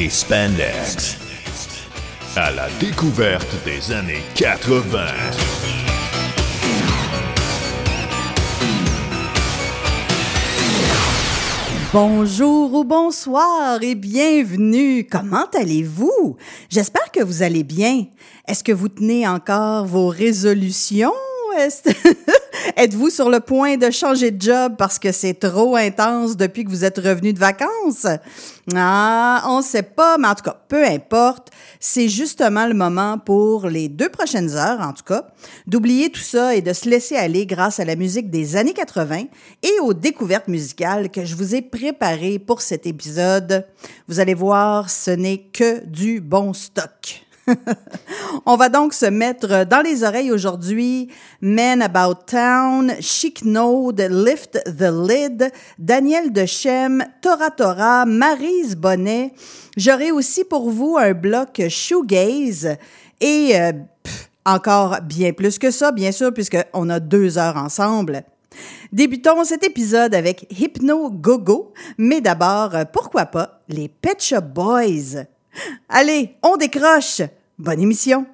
Et Spandex. À la découverte des années 80. Bonjour ou bonsoir et bienvenue. Comment allez-vous? J'espère que vous allez bien. Est-ce que vous tenez encore vos résolutions? Êtes-vous sur le point de changer de job parce que c'est trop intense depuis que vous êtes revenu de vacances? Ah, on sait pas, mais en tout cas, peu importe. C'est justement le moment pour les deux prochaines heures, en tout cas, d'oublier tout ça et de se laisser aller grâce à la musique des années 80 et aux découvertes musicales que je vous ai préparées pour cet épisode. Vous allez voir, ce n'est que du bon stock. On va donc se mettre dans les oreilles aujourd'hui Men About Town, Chic Node, Lift the Lid, Daniel Dechem, Tora Tora, Marise Bonnet. J'aurai aussi pour vous un bloc shoegaze et euh, encore bien plus que ça, bien sûr, puisqu'on a deux heures ensemble. Débutons cet épisode avec Hypno Gogo, mais d'abord, euh, pourquoi pas, les Pet Shop Boys? Allez, on décroche. Bonne émission.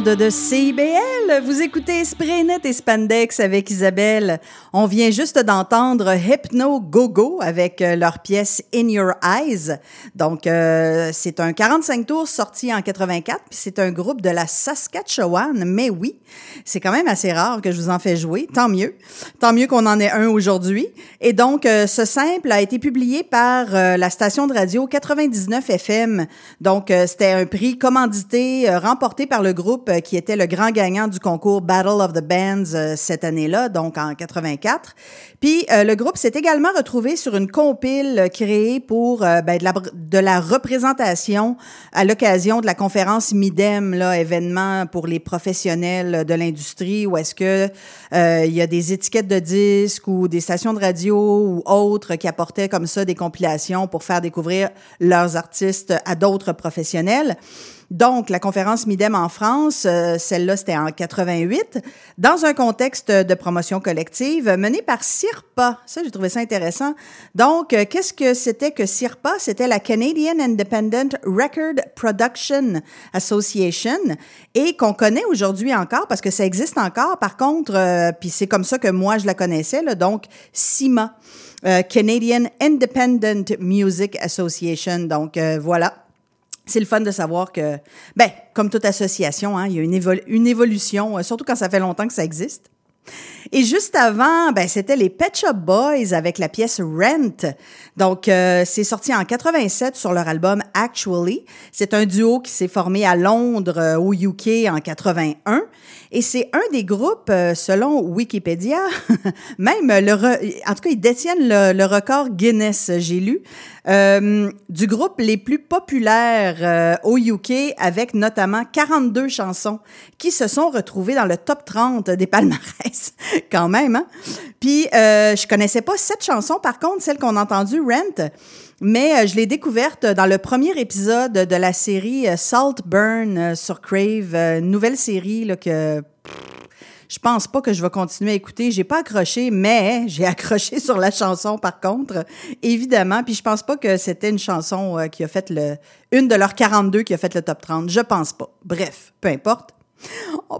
Ondes de CIBL, vous écoutez Spraynet et Spandex avec Isabelle. On vient juste d'entendre Hypno Go-Go avec euh, leur pièce In Your Eyes. Donc, euh, c'est un 45 tours sorti en 84, puis c'est un groupe de la Saskatchewan, mais oui, c'est quand même assez rare que je vous en fais jouer, tant mieux. Tant mieux qu'on en ait un aujourd'hui. Et donc, euh, ce simple a été publié par la station de radio 99 FM. Donc, c'était un prix commandité, remporté par le groupe qui était le grand gagnant du concours Battle of the Bands euh, cette année-là, donc en 84. Puis, euh, le groupe s'est également retrouvé sur une compile euh, créée pour euh, ben, de, la, de la représentation à l'occasion de la conférence MIDEM, là, événement pour les professionnels de l'industrie, où est-ce que euh, il y a des étiquettes de disques ou des stations de radio ou autres qui apportaient comme ça des compilations pour faire découvrir leurs artistes à d'autres professionnels. Donc, la conférence MIDEM en France, euh, celle-là, c'était en 88, dans un contexte de promotion collective menée par CIRPA. Ça, j'ai trouvé ça intéressant. Donc, euh, qu'est-ce que c'était que CIRPA? C'était la Canadian Independent Record Production Association et qu'on connaît aujourd'hui encore parce que ça existe encore. Par contre, euh, puis c'est comme ça que moi, je la connaissais, là, donc CIMA. euh, Canadian Independent Music Association. Donc, euh, voilà. C'est le fun de savoir que, ben, comme toute association, hein, il y a une, une évolution, euh, surtout quand ça fait longtemps que ça existe. Et juste avant, ben, c'était les Pet Shop Boys avec la pièce Rent. Donc, euh, c'est sorti en 87 sur leur album Actually. C'est un duo qui s'est formé à Londres, euh, au UK, en 81. Et c'est un des groupes, euh, selon Wikipédia, même le, re- en tout cas, ils détiennent le, le record Guinness, j'ai lu, euh, du groupe les plus populaires au UK, avec notamment 42 chansons qui se sont retrouvées dans le top 30 des palmarès. Quand même, hein? Puis, euh, je connaissais pas cette chanson, par contre, celle qu'on a entendue, Rent, mais euh, je l'ai découverte dans le premier épisode de la série euh, Salt Burn euh, sur Crave, nouvelle série là, que je pense pas que je vais continuer à écouter. J'ai pas accroché, mais j'ai accroché sur la chanson par contre, évidemment. Puis je pense pas que c'était une chanson qui a fait le, une de leurs 42 qui a fait le top 30. Je pense pas. Bref, peu importe.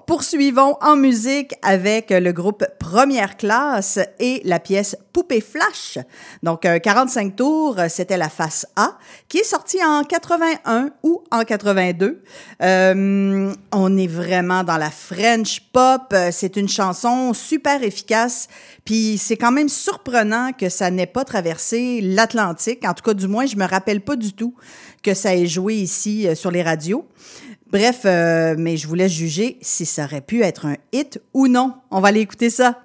Poursuivons en musique avec le groupe Première Classe et la pièce Poupée Flash. Donc, un 45 tours, c'était la face A, qui est sortie en 81 ou en 82. Euh, on est vraiment dans la French pop. C'est une chanson super efficace. Puis c'est quand même surprenant que ça n'ait pas traversé l'Atlantique. En tout cas, du moins, je me rappelle pas du tout que ça ait joué ici euh, sur les radios. Bref, euh, mais je voulais juger si ça aurait pu être un hit ou non. On va aller écouter ça.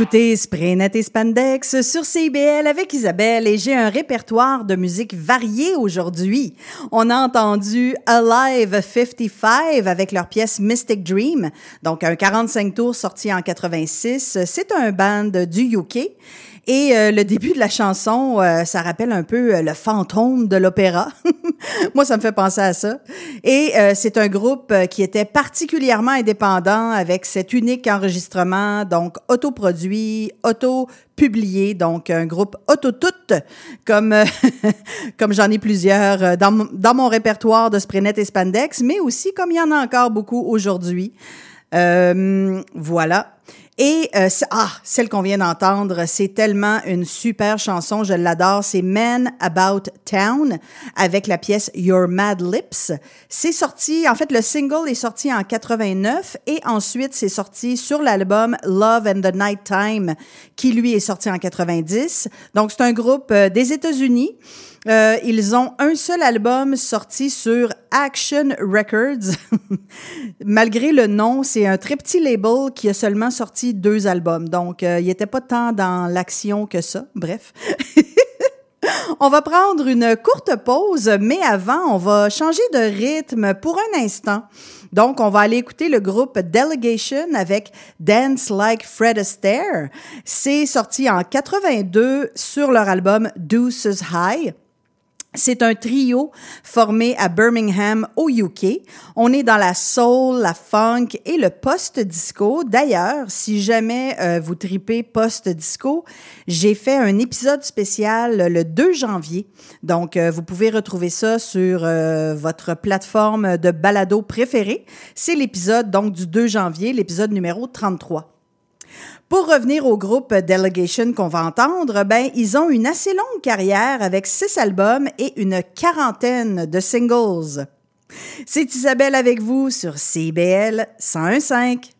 Écoutez Spraynet et Spandex sur CIBL avec Isabelle et j'ai un répertoire de musique varié aujourd'hui. On a entendu Alive 55 avec leur pièce Mystic Dream, donc un 45 tours sorti en 86. C'est un band du UK. Et euh, le début de la chanson, euh, ça rappelle un peu euh, le fantôme de l'opéra. Moi, ça me fait penser à ça. Et euh, c'est un groupe euh, qui était particulièrement indépendant avec cet unique enregistrement, donc autoproduit, auto-publié, donc un groupe auto-tout, comme, euh, comme j'en ai plusieurs dans, dans mon répertoire de Sprenet et Spandex, mais aussi comme il y en a encore beaucoup aujourd'hui. Voilà. Et euh, ah, celle qu'on vient d'entendre, c'est tellement une super chanson, je l'adore. C'est Men About Town avec la pièce Your Mad Lips. C'est sorti, en fait, le single est sorti en 89 et ensuite c'est sorti sur l'album Love and the Night Time qui lui est sorti en 90. Donc c'est un groupe euh, des États-Unis. Euh, ils ont un seul album sorti sur Action Records. Malgré le nom, c'est un très petit label qui a seulement sorti deux albums. Donc, euh, il n'était pas tant dans l'action que ça. Bref. On va prendre une courte pause, mais avant, on va changer de rythme pour un instant. Donc, on va aller écouter le groupe Delegation avec Dance Like Fred Astaire. C'est sorti en 82 sur leur album Deuces High. C'est un trio formé à Birmingham, au UK. On est dans la soul, la funk et le post-disco. D'ailleurs, si jamais euh, vous tripez post-disco, j'ai fait un épisode spécial le 2 janvier. Donc, euh, vous pouvez retrouver ça sur euh, votre plateforme de balado préférée. C'est l'épisode donc du 2 janvier, l'épisode numéro 33. Pour revenir au groupe Delegation qu'on va entendre, ben, ils ont une assez longue carrière avec six albums et une quarantaine de singles. C'est Isabelle avec vous sur CBL 101.5.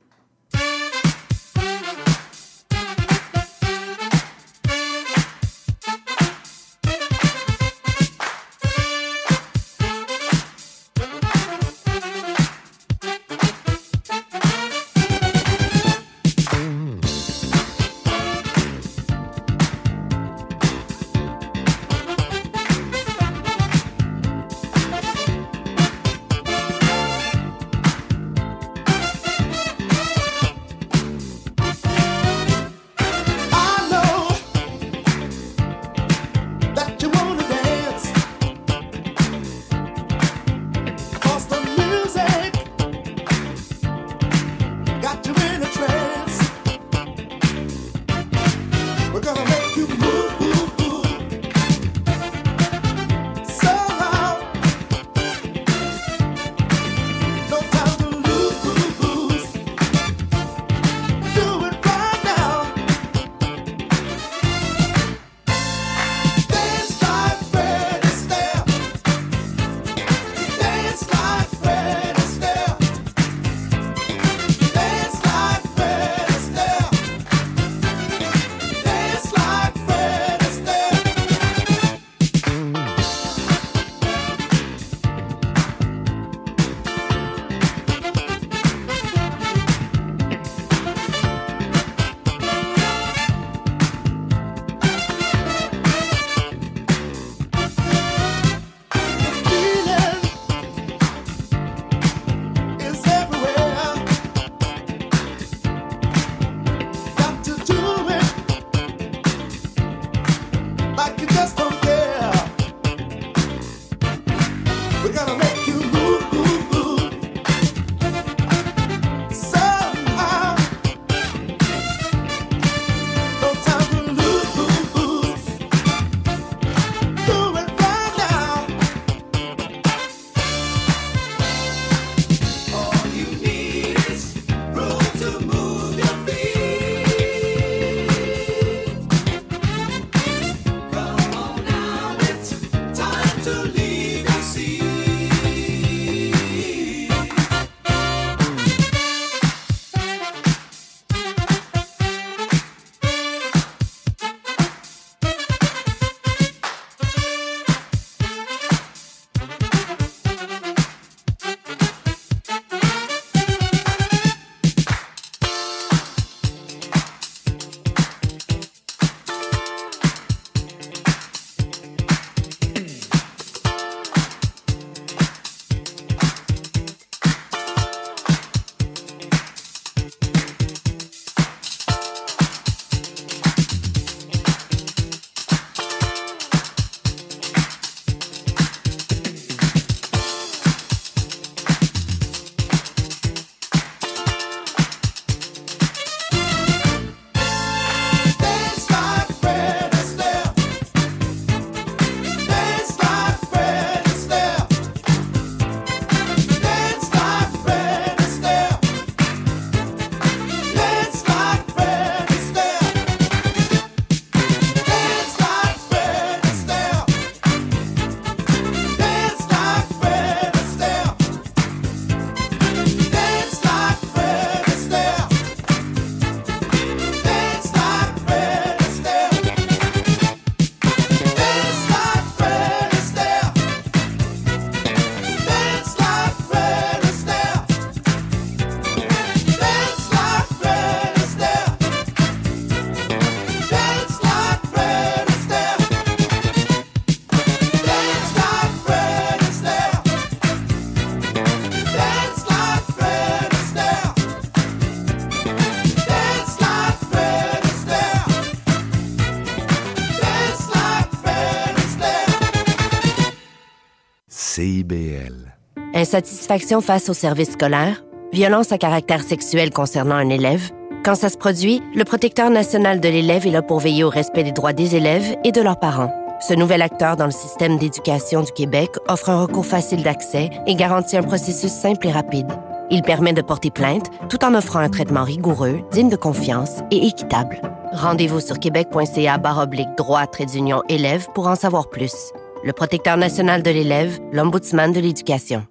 Insatisfaction face au service scolaire, violence à caractère sexuel concernant un élève. Quand ça se produit, le protecteur national de l'élève est là pour veiller au respect des droits des élèves et de leurs parents. Ce nouvel acteur dans le système d'éducation du Québec offre un recours facile d'accès et garantit un processus simple et rapide. Il permet de porter plainte tout en offrant un traitement rigoureux, digne de confiance et équitable. Rendez-vous sur québec.ca baroblique droit trait d'union élève pour en savoir plus. Le protecteur national de l'élève, l'ombudsman de l'éducation.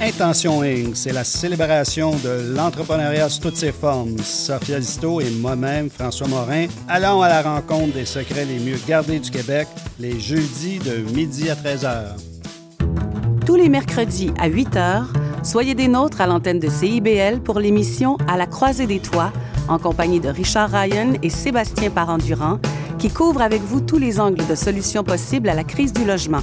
Intention Inc., c'est la célébration de l'entrepreneuriat sous toutes ses formes. Sophia Listo et moi-même, François Morin, allons à la rencontre des secrets les mieux gardés du Québec les jeudis de midi à 13h. Tous les mercredis à 8 heures, soyez des nôtres à l'antenne de CIBL pour l'émission À la croisée des toits, en compagnie de Richard Ryan et Sébastien Parent-Durand, qui couvrent avec vous tous les angles de solutions possibles à la crise du logement.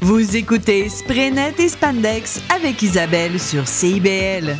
Vous écoutez Sprenet et Spandex avec Isabelle sur CIBL.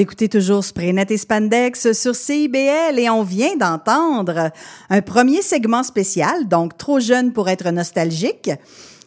Écoutez toujours Spraynet et Spandex sur CIBL et on vient d'entendre un premier segment spécial, donc trop jeune pour être nostalgique.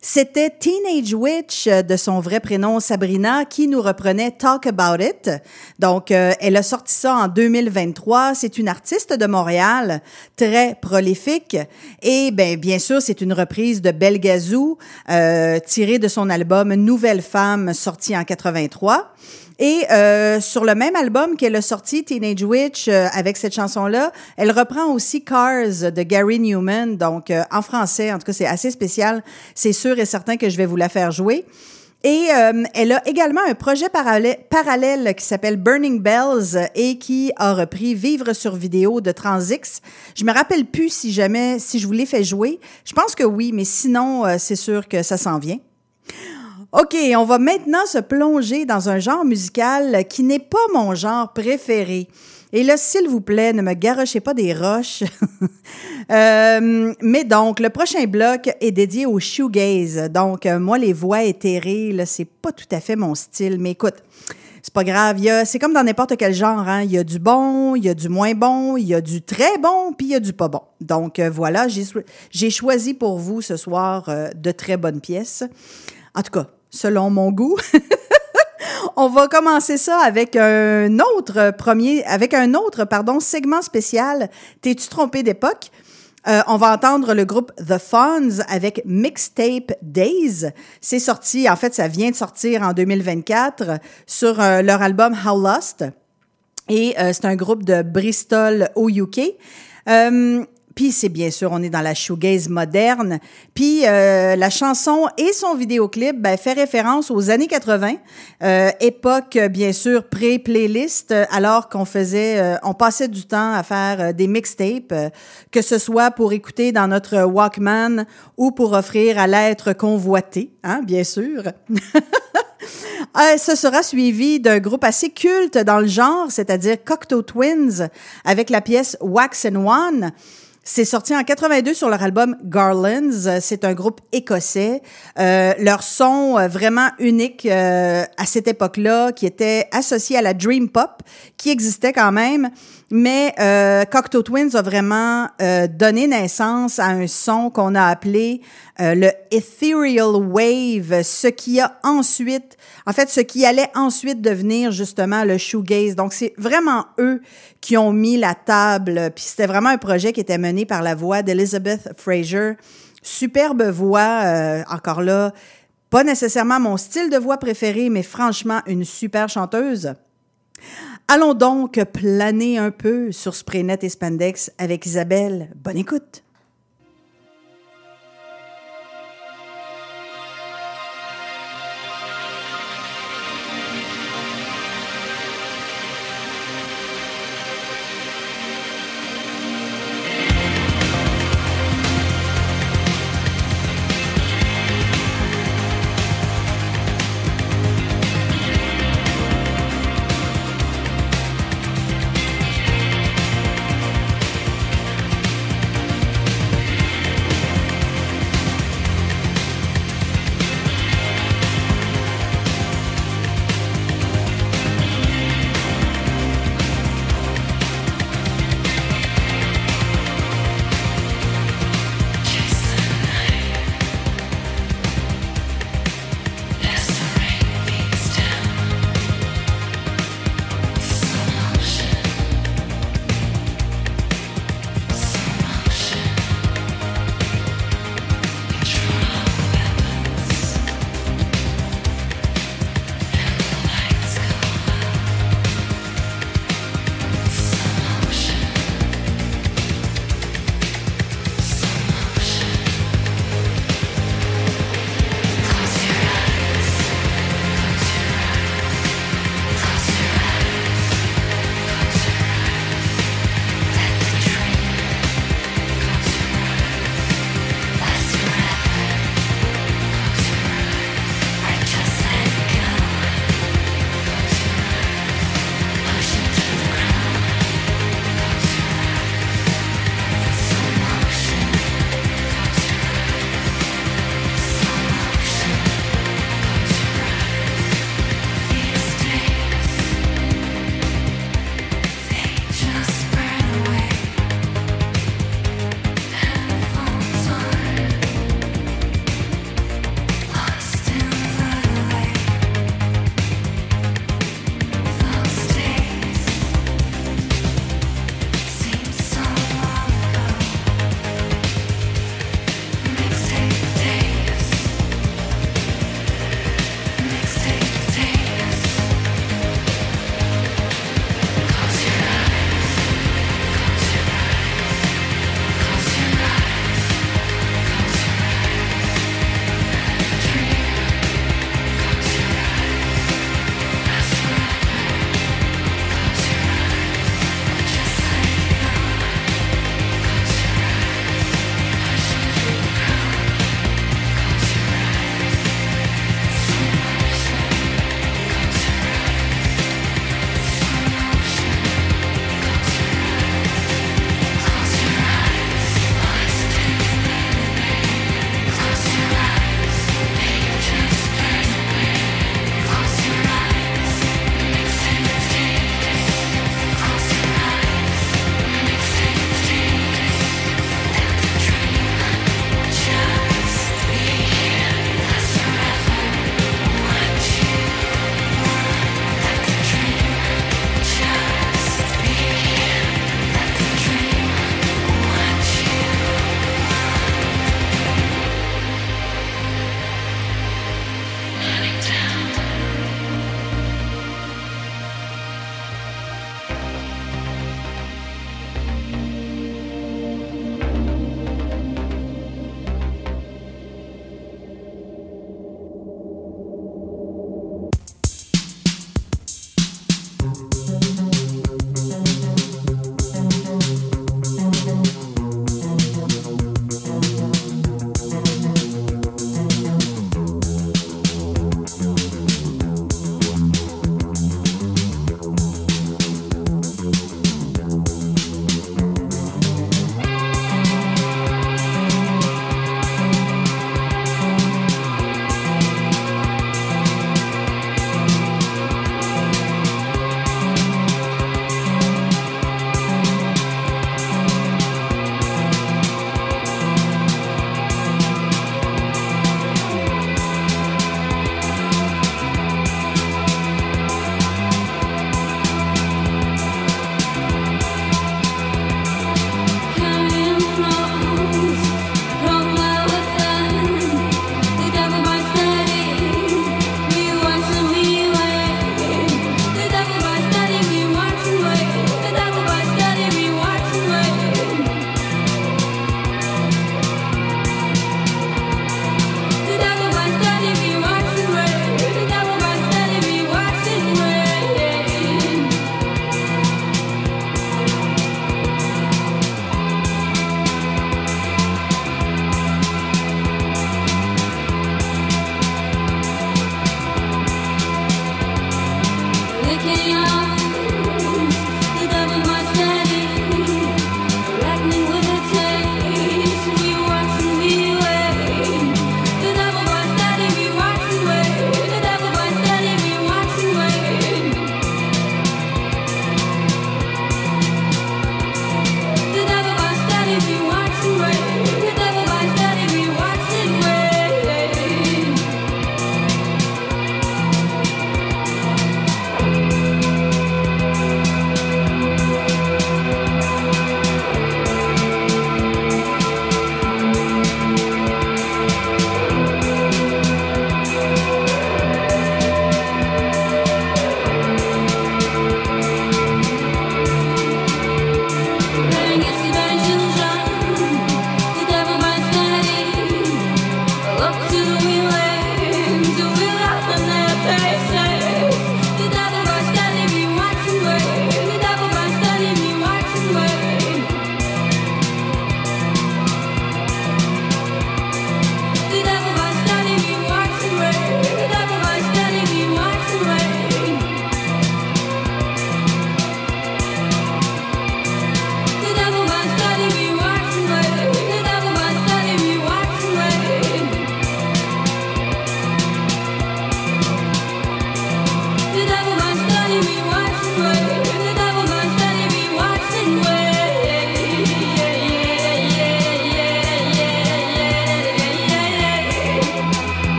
C'était Teenage Witch de son vrai prénom Sabrina qui nous reprenait Talk About It. Donc, euh, elle a sorti ça en 2023. C'est une artiste de Montréal, très prolifique. Et ben, bien sûr, c'est une reprise de Belgazou, euh, tirée de son album Nouvelle Femme, sorti en 83. Et euh, sur le même album qu'elle a sorti, Teenage Witch, euh, avec cette chanson-là, elle reprend aussi Cars de Gary Newman, donc euh, en français. En tout cas, c'est assez spécial. C'est sûr et certain que je vais vous la faire jouer. Et euh, elle a également un projet parallèle, parallèle qui s'appelle Burning Bells et qui a repris Vivre sur vidéo de Transix. Je me rappelle plus si jamais si je vous l'ai fait jouer. Je pense que oui, mais sinon euh, c'est sûr que ça s'en vient. OK, on va maintenant se plonger dans un genre musical qui n'est pas mon genre préféré. Et là, s'il vous plaît, ne me garochez pas des roches. Euh, mais donc, le prochain bloc est dédié au shoegaze. Donc, euh, moi, les voix éthérées, là, c'est pas tout à fait mon style. Mais écoute, c'est pas grave. C'est comme dans n'importe quel genre. Hein. Il y a du bon, il y a du moins bon, il y a du très bon, puis il y a du pas bon. Donc, euh, voilà, j'ai cho- j'ai choisi pour vous ce soir de très bonnes pièces. En tout cas, selon mon goût. On va commencer ça avec un autre premier, avec un autre, pardon, segment spécial. T'es-tu trompé d'époque? Euh, on va entendre le groupe The Fonz avec Mixtape Days. C'est sorti, en fait, ça vient de sortir en 2024 sur euh, leur album How Lost. Et euh, c'est un groupe de Bristol au UK. Puis c'est bien sûr, on est dans la shoegaze moderne. Puis euh, la chanson et son vidéoclip ben, fait référence aux années 80, euh, époque bien sûr pré-playlist, alors qu'on faisait, euh, on passait du temps à faire euh, des mixtapes, que ce soit pour écouter dans notre Walkman ou pour offrir à l'être convoité, hein, bien sûr. Ce sera suivi d'un groupe assez culte dans le genre, c'est-à-dire Cocteau Twins, avec la pièce Wax and One. C'est sorti en 82 sur leur album Garlands. C'est un groupe écossais. Euh, leur son euh, vraiment unique euh, à cette époque-là, qui était associé à la dream pop, qui existait quand même. Mais euh, Cocteau Twins a vraiment euh, donné naissance à un son qu'on a appelé euh, le ethereal wave, ce qui a ensuite, en fait, ce qui allait ensuite devenir justement le shoegaze. Donc c'est vraiment eux qui ont mis la table. Puis c'était vraiment un projet qui était mené par la voix d'Elizabeth Fraser. Superbe voix, euh, encore là, pas nécessairement mon style de voix préféré, mais franchement une super chanteuse. Allons donc planer un peu sur Spraynet et Spandex avec Isabelle. Bonne écoute.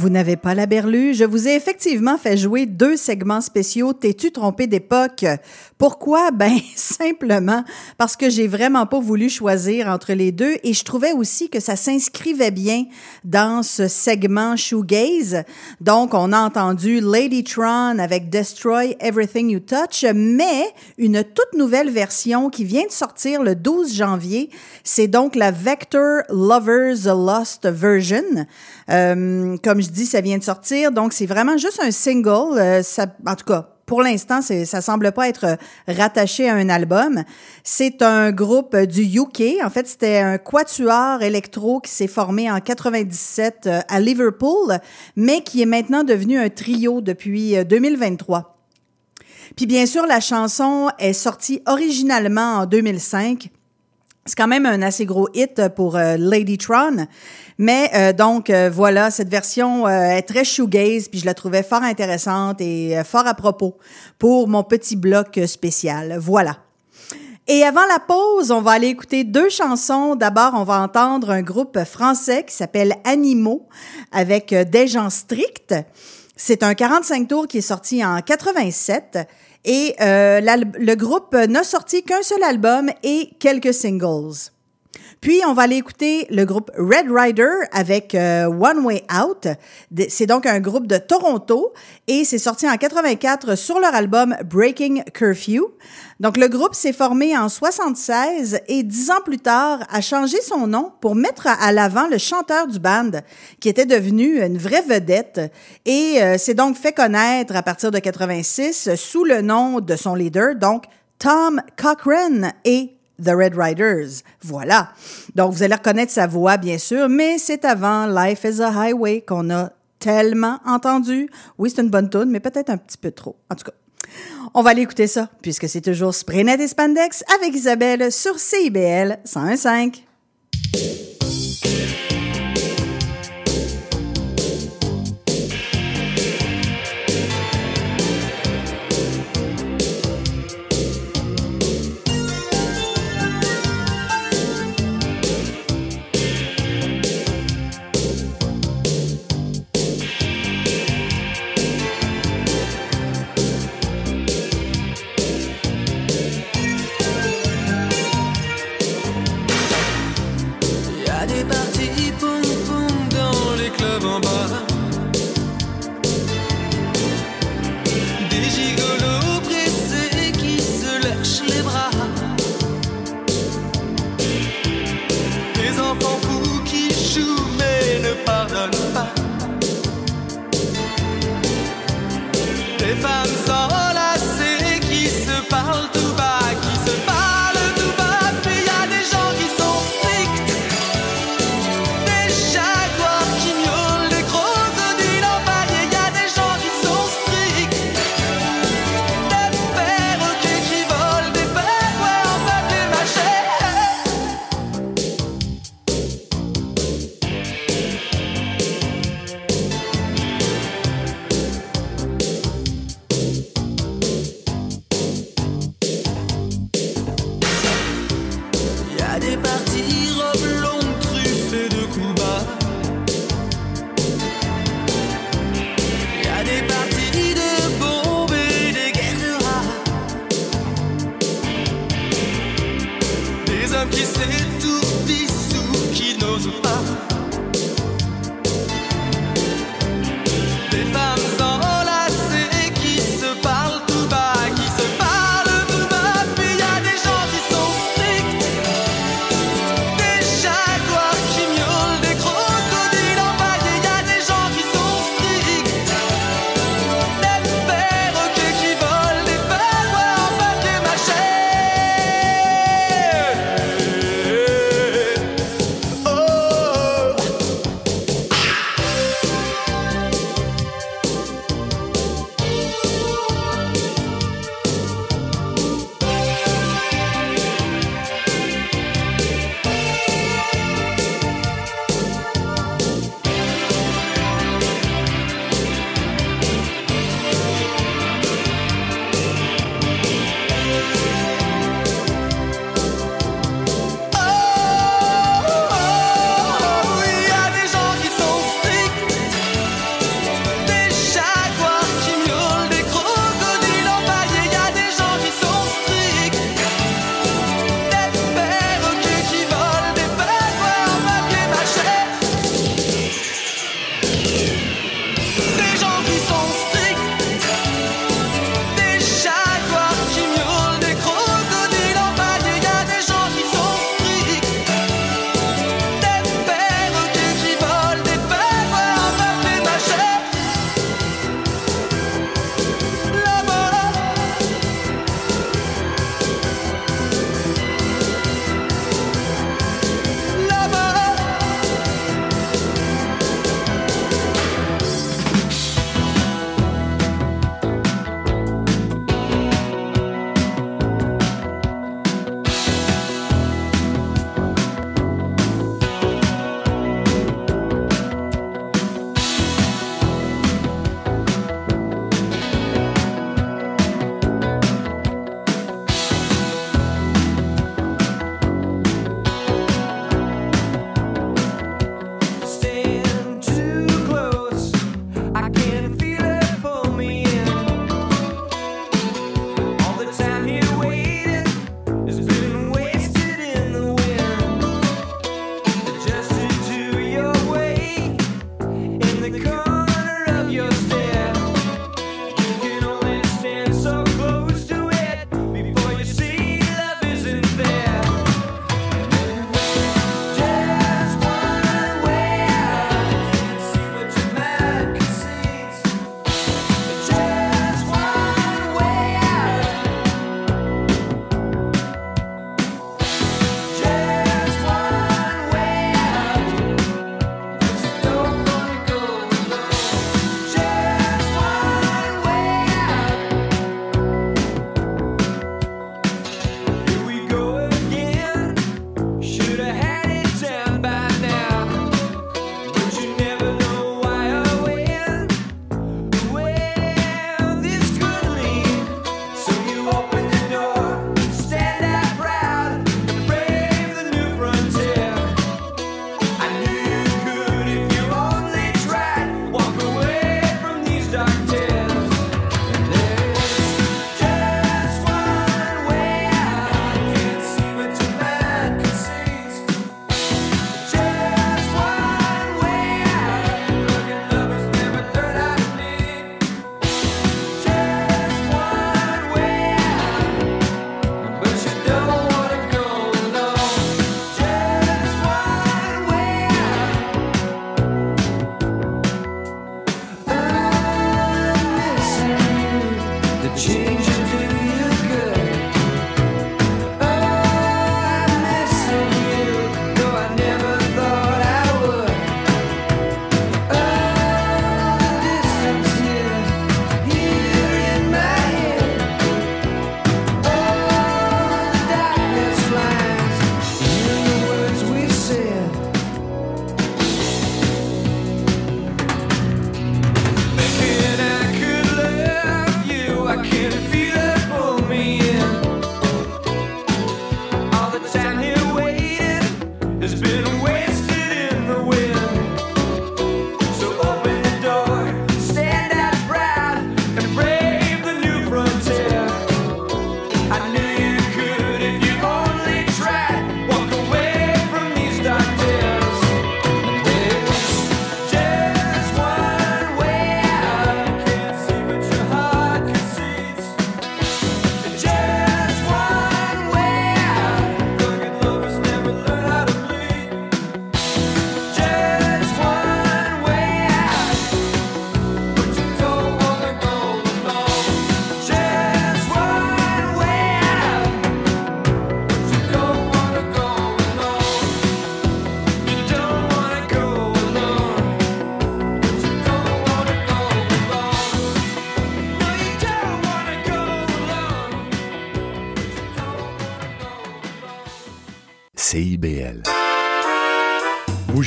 Vous n'avez pas la berlue? Je vous ai effectivement fait jouer deux segments spéciaux T'es-tu trompé d'époque? Pourquoi? Ben, simplement parce que j'ai vraiment pas voulu choisir entre les deux et je trouvais aussi que ça s'inscrivait bien dans ce segment shoegaze. Donc, on a entendu Lady Tron avec Destroy Everything You Touch, mais une toute nouvelle version qui vient de sortir le 12 janvier. C'est donc la Vector Lovers Lost version. Euh, comme je dis, ça vient de sortir, donc c'est vraiment juste un single. Euh, ça, en tout cas, pour l'instant, ça semble pas être rattaché à un album. C'est un groupe du UK. En fait, c'était un quatuor électro qui s'est formé en 97 euh, à Liverpool, mais qui est maintenant devenu un trio depuis euh, 2023. Puis bien sûr, la chanson est sortie originalement en 2005. C'est quand même un assez gros hit pour euh, Lady Tron. Mais euh, donc euh, voilà, cette version euh, est très shoegaze, puis je la trouvais fort intéressante et euh, fort à propos pour mon petit bloc euh, spécial. Voilà. Et avant la pause, on va aller écouter deux chansons. D'abord, on va entendre un groupe français qui s'appelle Animaux avec euh, Des gens stricts. C'est un 45 tours qui est sorti en 87 et euh, le groupe n'a sorti qu'un seul album et quelques singles. Puis, on va aller écouter le groupe Red Rider avec euh, One Way Out. C'est donc un groupe de Toronto et c'est sorti en 84 sur leur album Breaking Curfew. Donc, le groupe s'est formé en 76 et dix ans plus tard a changé son nom pour mettre à l'avant le chanteur du band qui était devenu une vraie vedette et euh, s'est donc fait connaître à partir de 86 sous le nom de son leader, donc Tom Cochrane et The Red Riders. Voilà. Donc, vous allez reconnaître sa voix, bien sûr, mais c'est avant Life is a Highway qu'on a tellement entendu. Oui, c'est une bonne tune, mais peut-être un petit peu trop. En tout cas, on va aller écouter ça, puisque c'est toujours Spraynet et Spandex avec Isabelle sur CIBL 101.5.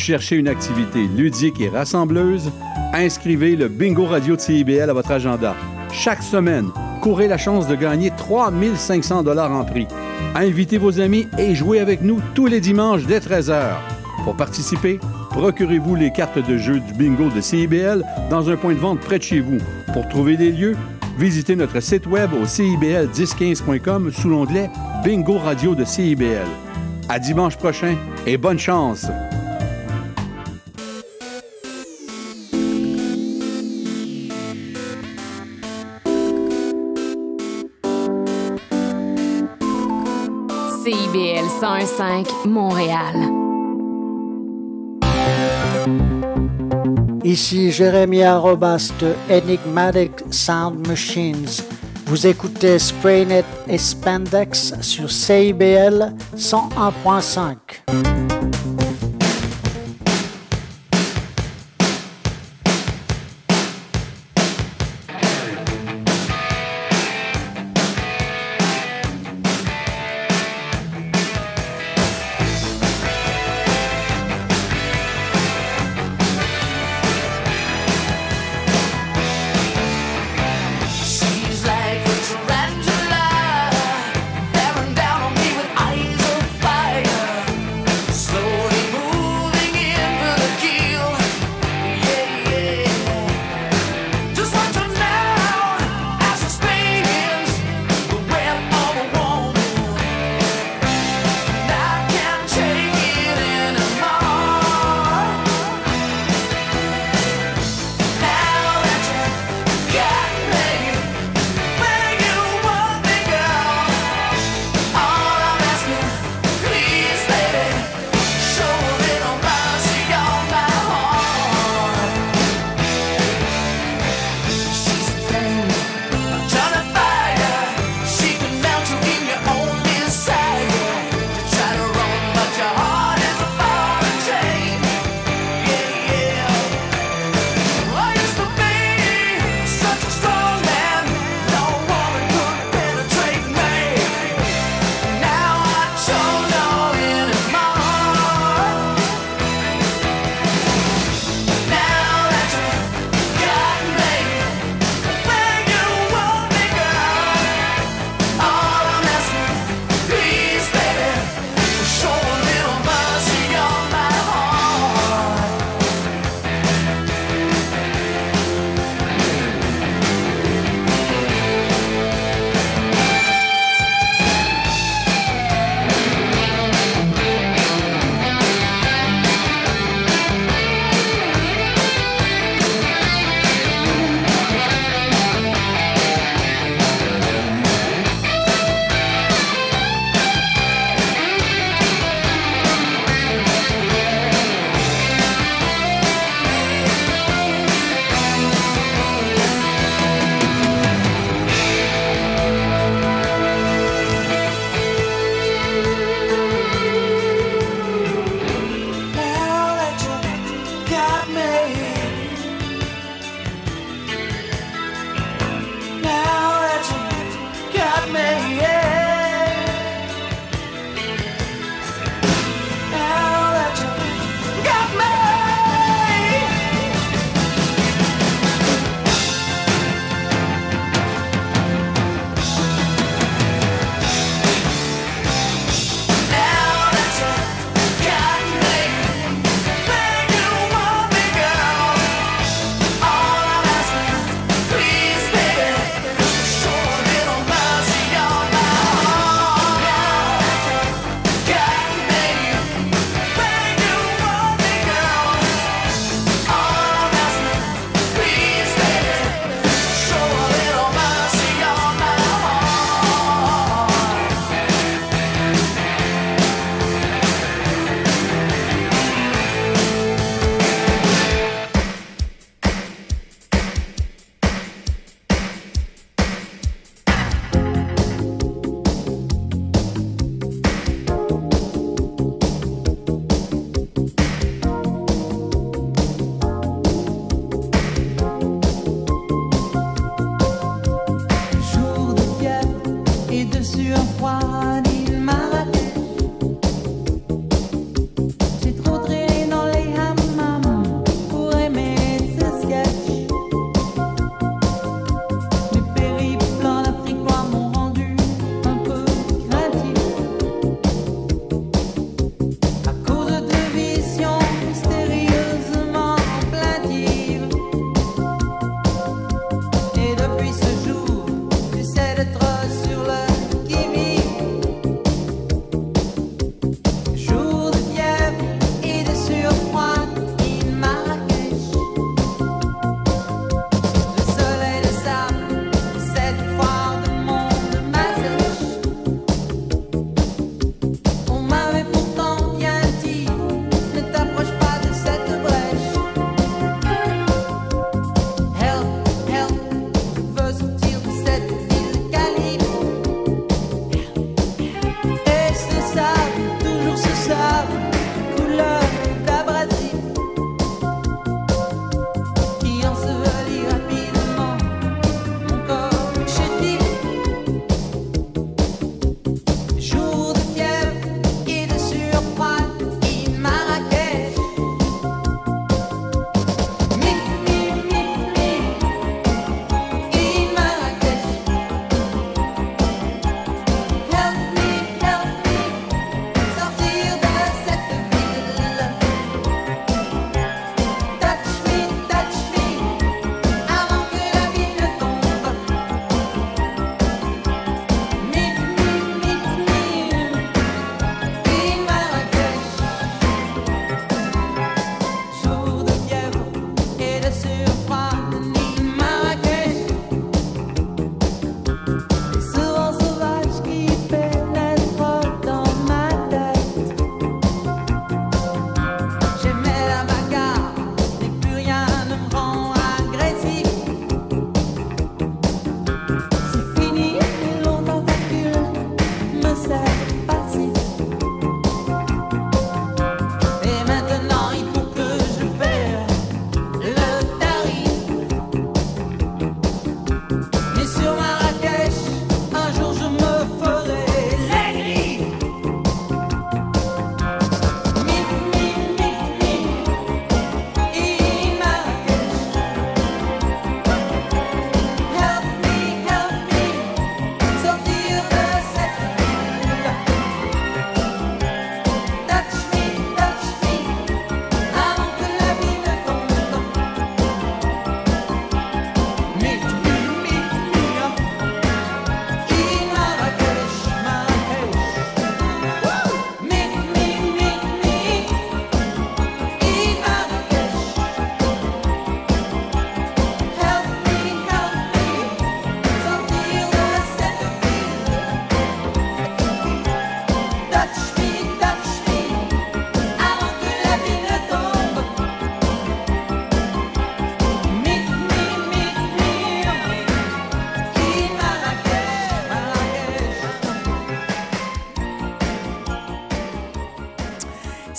cherchez une activité ludique et rassembleuse? Inscrivez le Bingo Radio de CIBL à votre agenda. Chaque semaine, courez la chance de gagner 3500 dollars en prix. Invitez vos amis et jouez avec nous tous les dimanches dès 13h. Pour participer, procurez-vous les cartes de jeu du bingo de CIBL dans un point de vente près de chez vous. Pour trouver les lieux, visitez notre site web au cibl1015.com sous l'onglet Bingo Radio de CIBL. À dimanche prochain et bonne chance! CIBL 101.5 Montréal. Ici Jérémy Arobas de Enigmatic Sound Machines. Vous écoutez Spraynet et Spandex sur CIBL 101.5.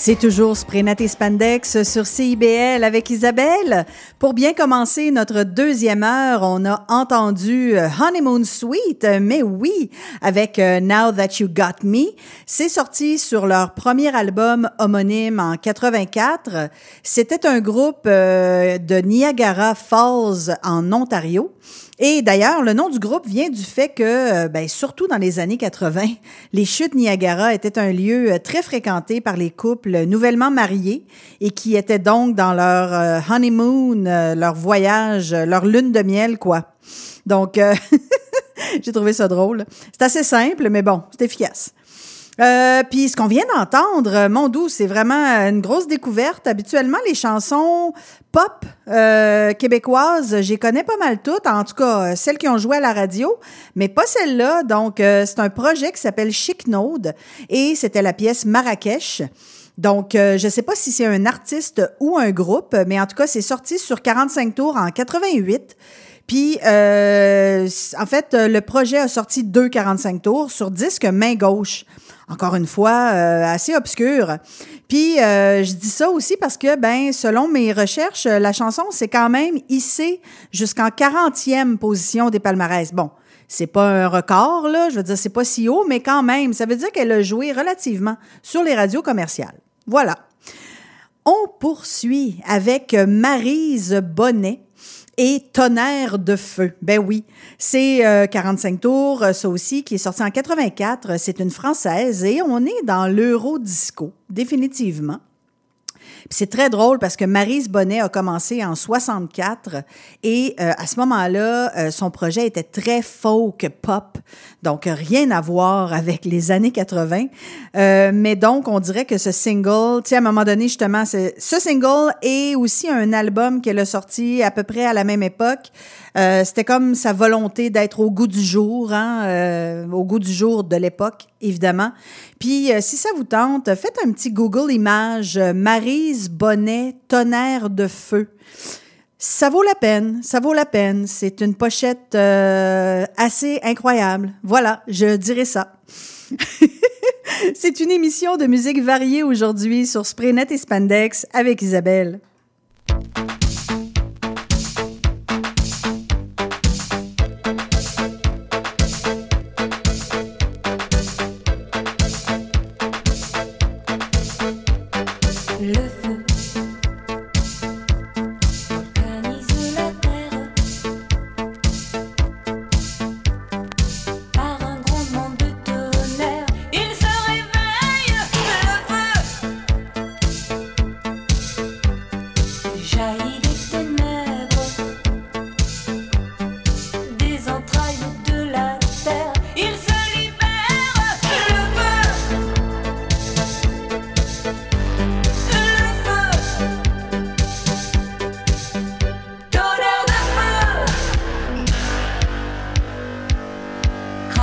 C'est toujours Sprénat et Spandex sur CIBL avec Isabelle. Pour bien commencer notre deuxième heure, on a entendu euh, Honeymoon Suite, mais oui, avec euh, Now That You Got Me. C'est sorti sur leur premier album homonyme en 84. C'était un groupe euh, de Niagara Falls en Ontario. Et d'ailleurs, le nom du groupe vient du fait que, euh, ben, surtout dans les années 80, les chutes Niagara étaient un lieu euh, très fréquenté par les couples nouvellement mariés et qui étaient donc dans leur euh, honeymoon, leur voyage, leur lune de miel, quoi. Donc, j'ai trouvé ça drôle. C'est assez simple, mais bon, c'est efficace. Euh, Puis ce qu'on vient d'entendre, mon doux, c'est vraiment une grosse découverte. Habituellement, les chansons pop euh, québécoises, j'y connais pas mal toutes, en tout cas euh, celles qui ont joué à la radio, mais pas celle-là. Donc, euh, c'est un projet qui s'appelle Chic Node et c'était la pièce Marrakech. Donc, euh, je sais pas si c'est un artiste ou un groupe, mais en tout cas, c'est sorti sur 45 tours en 88. Puis, en fait, le projet a sorti deux 45 tours sur disque main gauche. Encore une fois, euh, assez obscur. Puis, euh, je dis ça aussi parce que, ben, selon mes recherches, la chanson s'est quand même hissée jusqu'en 40e position des palmarès. Bon, c'est pas un record, là. Je veux dire, c'est pas si haut, mais quand même, ça veut dire qu'elle a joué relativement sur les radios commerciales. Voilà. On poursuit avec Marise Bonnet et Tonnerre de feu. Ben oui, c'est euh, 45 tours, euh, ça aussi, qui est sorti en 84. C'est une Française et on est dans l'euro-disco, définitivement. C'est très drôle parce que Marise Bonnet a commencé en 64 et euh, à ce moment-là, euh, son projet était très folk pop, donc rien à voir avec les années 80. Euh, mais donc, on dirait que ce single, tu sais, à un moment donné, justement, ce single et aussi un album qu'elle a sorti à peu près à la même époque. Euh, C'était comme sa volonté d'être au goût du jour, hein, euh, au goût du jour de l'époque, évidemment. Puis, euh, si ça vous tente, faites un petit Google Images, euh, Marise Bonnet, tonnerre de feu. Ça vaut la peine, ça vaut la peine. C'est une pochette assez incroyable. Voilà, je dirais ça. C'est une émission de musique variée aujourd'hui sur Spraynet et Spandex avec Isabelle.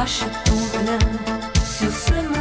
Crache ton venin sur ce monde insensé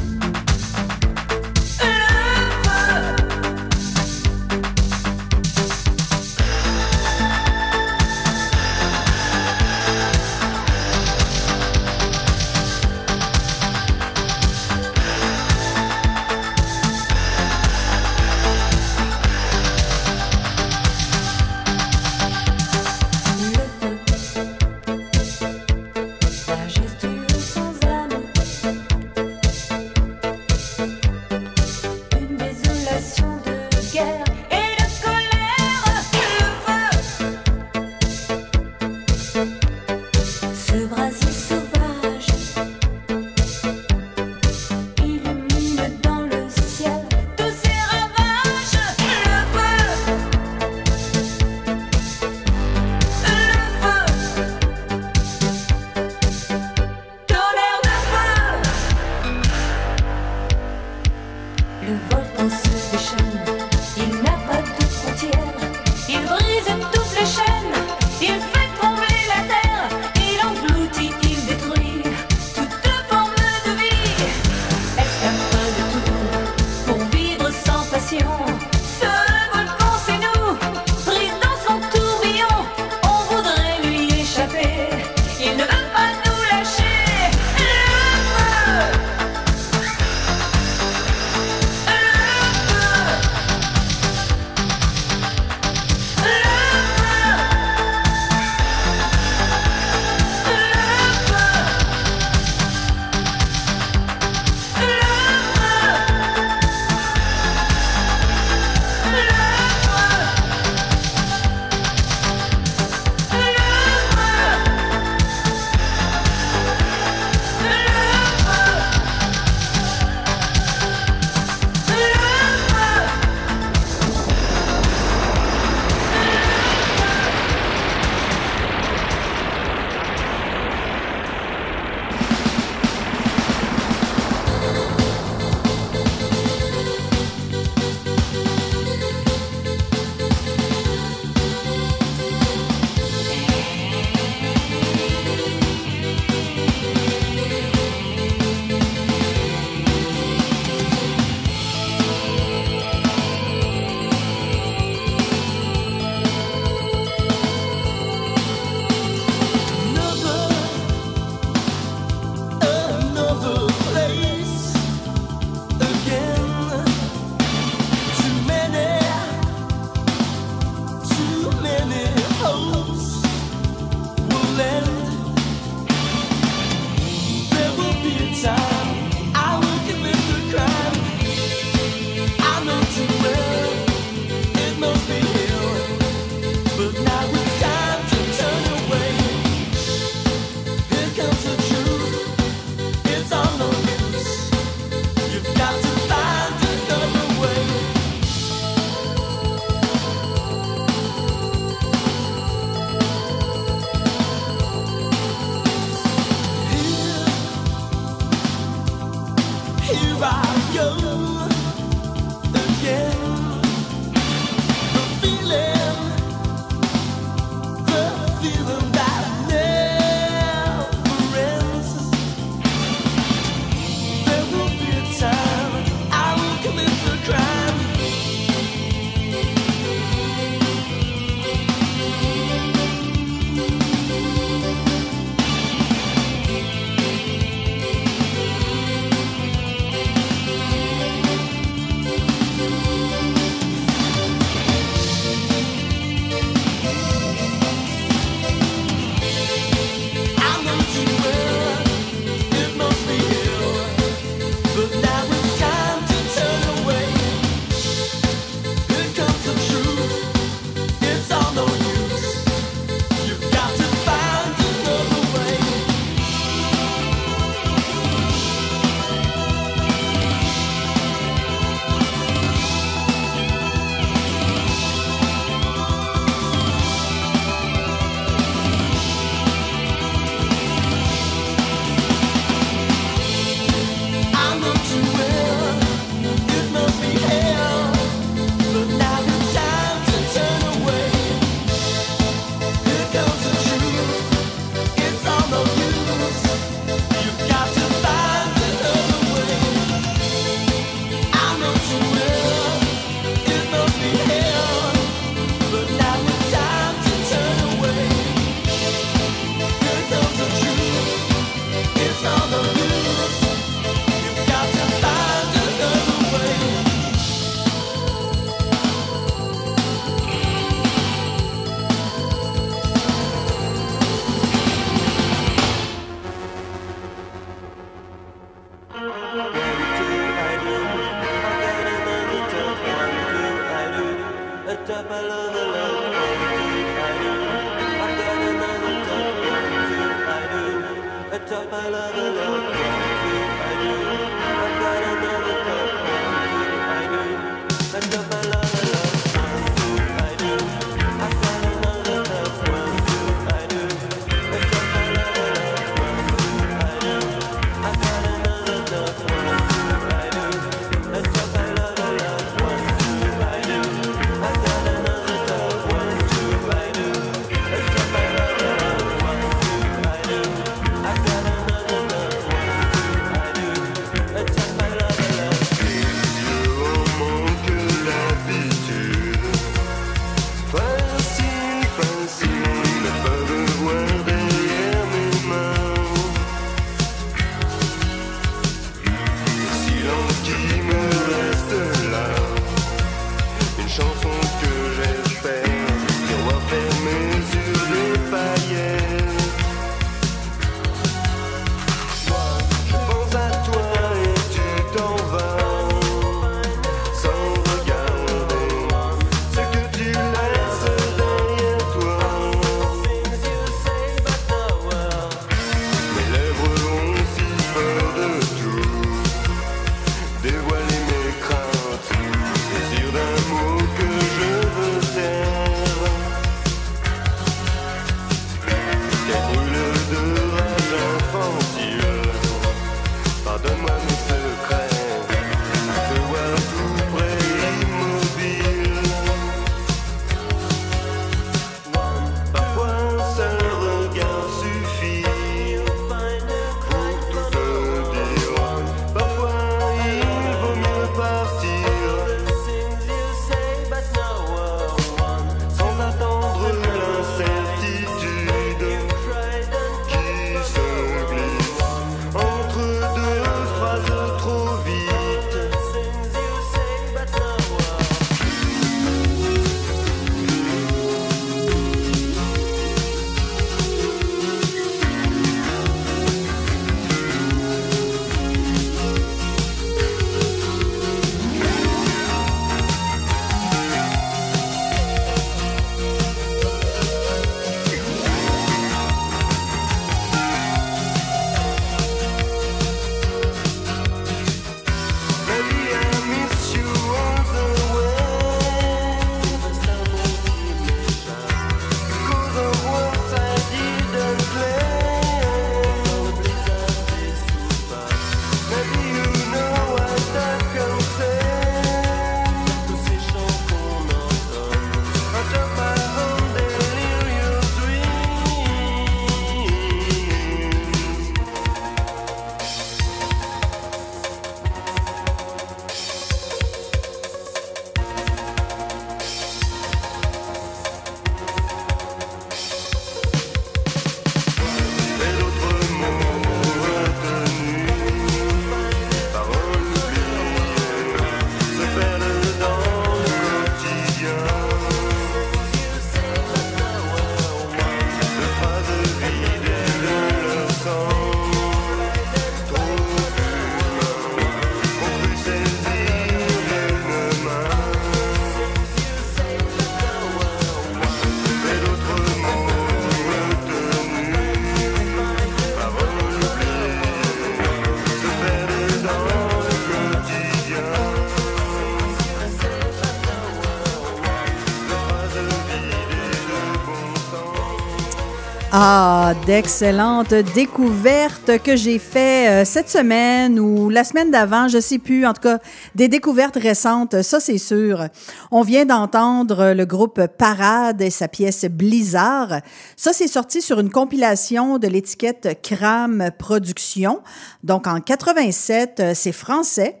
D'excellentes découvertes que j'ai fait euh, cette semaine ou la semaine d'avant, je sais plus. En tout cas, des découvertes récentes, ça c'est sûr. On vient d'entendre le groupe Parade et sa pièce Blizzard. Ça c'est sorti sur une compilation de l'étiquette Cram Productions. Donc en 87, euh, c'est français.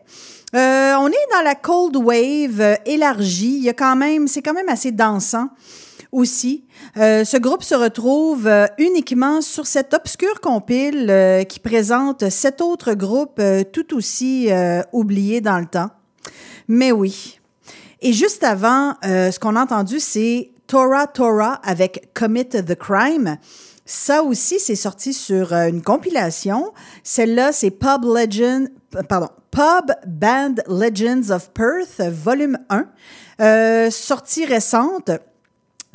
Euh, on est dans la cold wave euh, élargie. Il y a quand même, c'est quand même assez dansant aussi. Euh, ce groupe se retrouve euh, uniquement sur cette obscure compile euh, qui présente sept autres groupes euh, tout aussi euh, oubliés dans le temps. Mais oui. Et juste avant, euh, ce qu'on a entendu, c'est Tora Tora avec Commit the Crime. Ça aussi, c'est sorti sur une compilation. Celle-là, c'est Pub Legend, pardon, Pub Band Legends of Perth, volume 1. Euh, sortie récente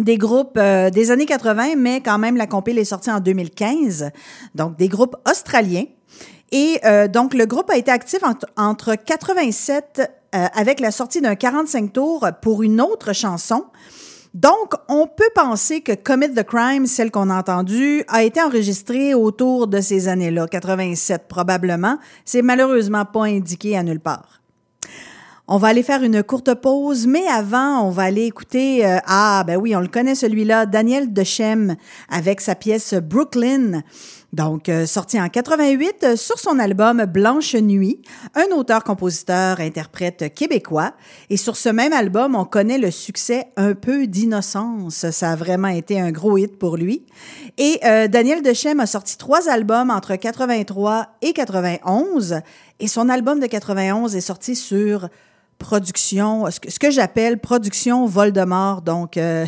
des groupes euh, des années 80, mais quand même, la compile est sortie en 2015. Donc, des groupes australiens. Et euh, donc, le groupe a été actif entre, entre 87 euh, avec la sortie d'un 45 tours pour une autre chanson. Donc, on peut penser que Commit the Crime, celle qu'on a entendue, a été enregistrée autour de ces années-là, 87 probablement. C'est malheureusement pas indiqué à nulle part. On va aller faire une courte pause, mais avant, on va aller écouter, euh, ah ben oui, on le connaît celui-là, Daniel Dechem avec sa pièce Brooklyn. Donc, euh, sorti en 88 euh, sur son album Blanche Nuit, un auteur-compositeur-interprète québécois. Et sur ce même album, on connaît le succès Un peu d'innocence. Ça a vraiment été un gros hit pour lui. Et Daniel Dechem a sorti trois albums entre 83 et 91. Et son album de 91 est sorti sur production, ce que, j'appelle production Voldemort, donc euh,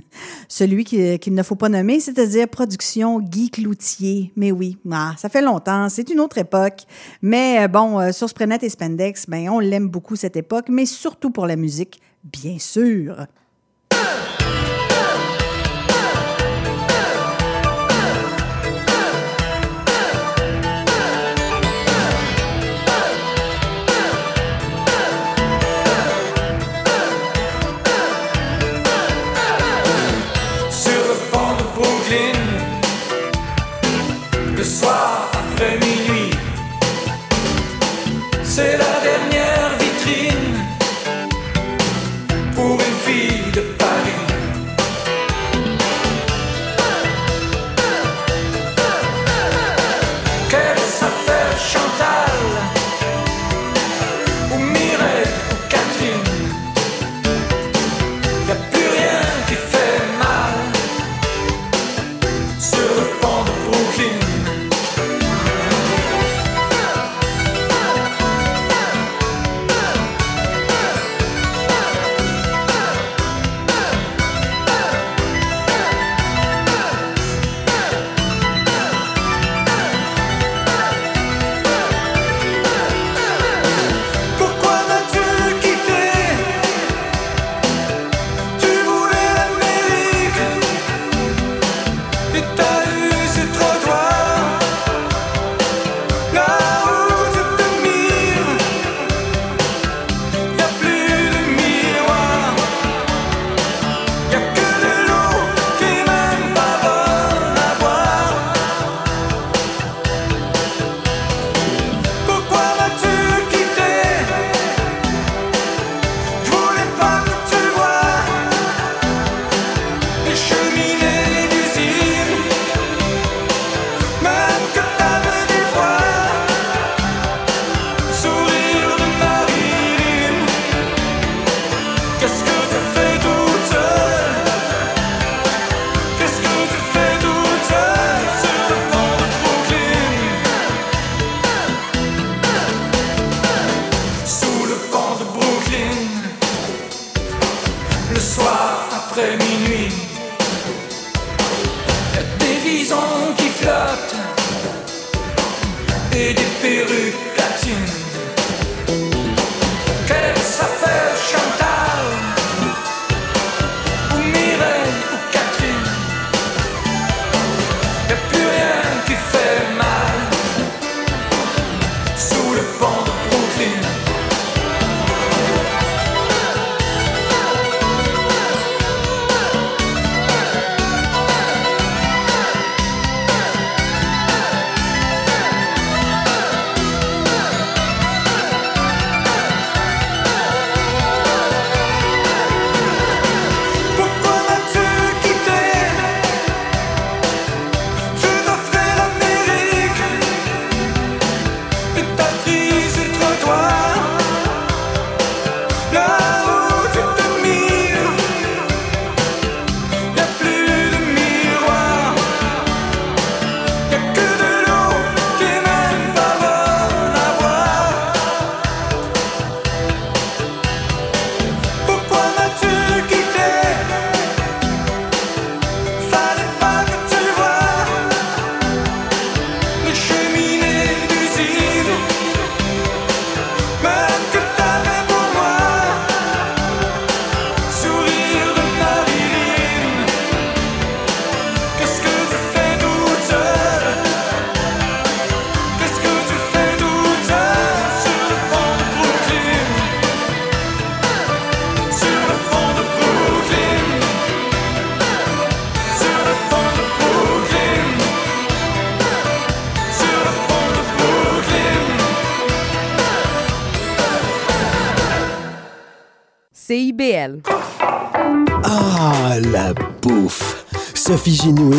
celui qui- qu'il ne faut pas nommer, c'est-à-dire production Guy Cloutier. Mais oui, ah, ça fait longtemps, c'est une autre époque. Mais euh, bon, euh, sur Sprenet et Spendex, ben, on l'aime beaucoup cette époque, mais surtout pour la musique, bien sûr.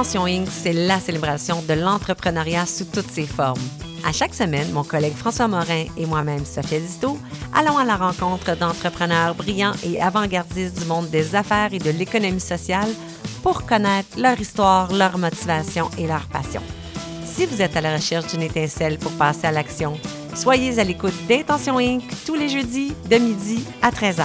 Intention Inc., c'est la célébration de l'entrepreneuriat sous toutes ses formes. À chaque semaine, mon collègue François Morin et moi-même, Sophia Zisto, allons à la rencontre d'entrepreneurs brillants et avant-gardistes du monde des affaires et de l'économie sociale pour connaître leur histoire, leur motivation et leur passion. Si vous êtes à la recherche d'une étincelle pour passer à l'action, soyez à l'écoute d'Intention Inc. tous les jeudis de midi à 13h.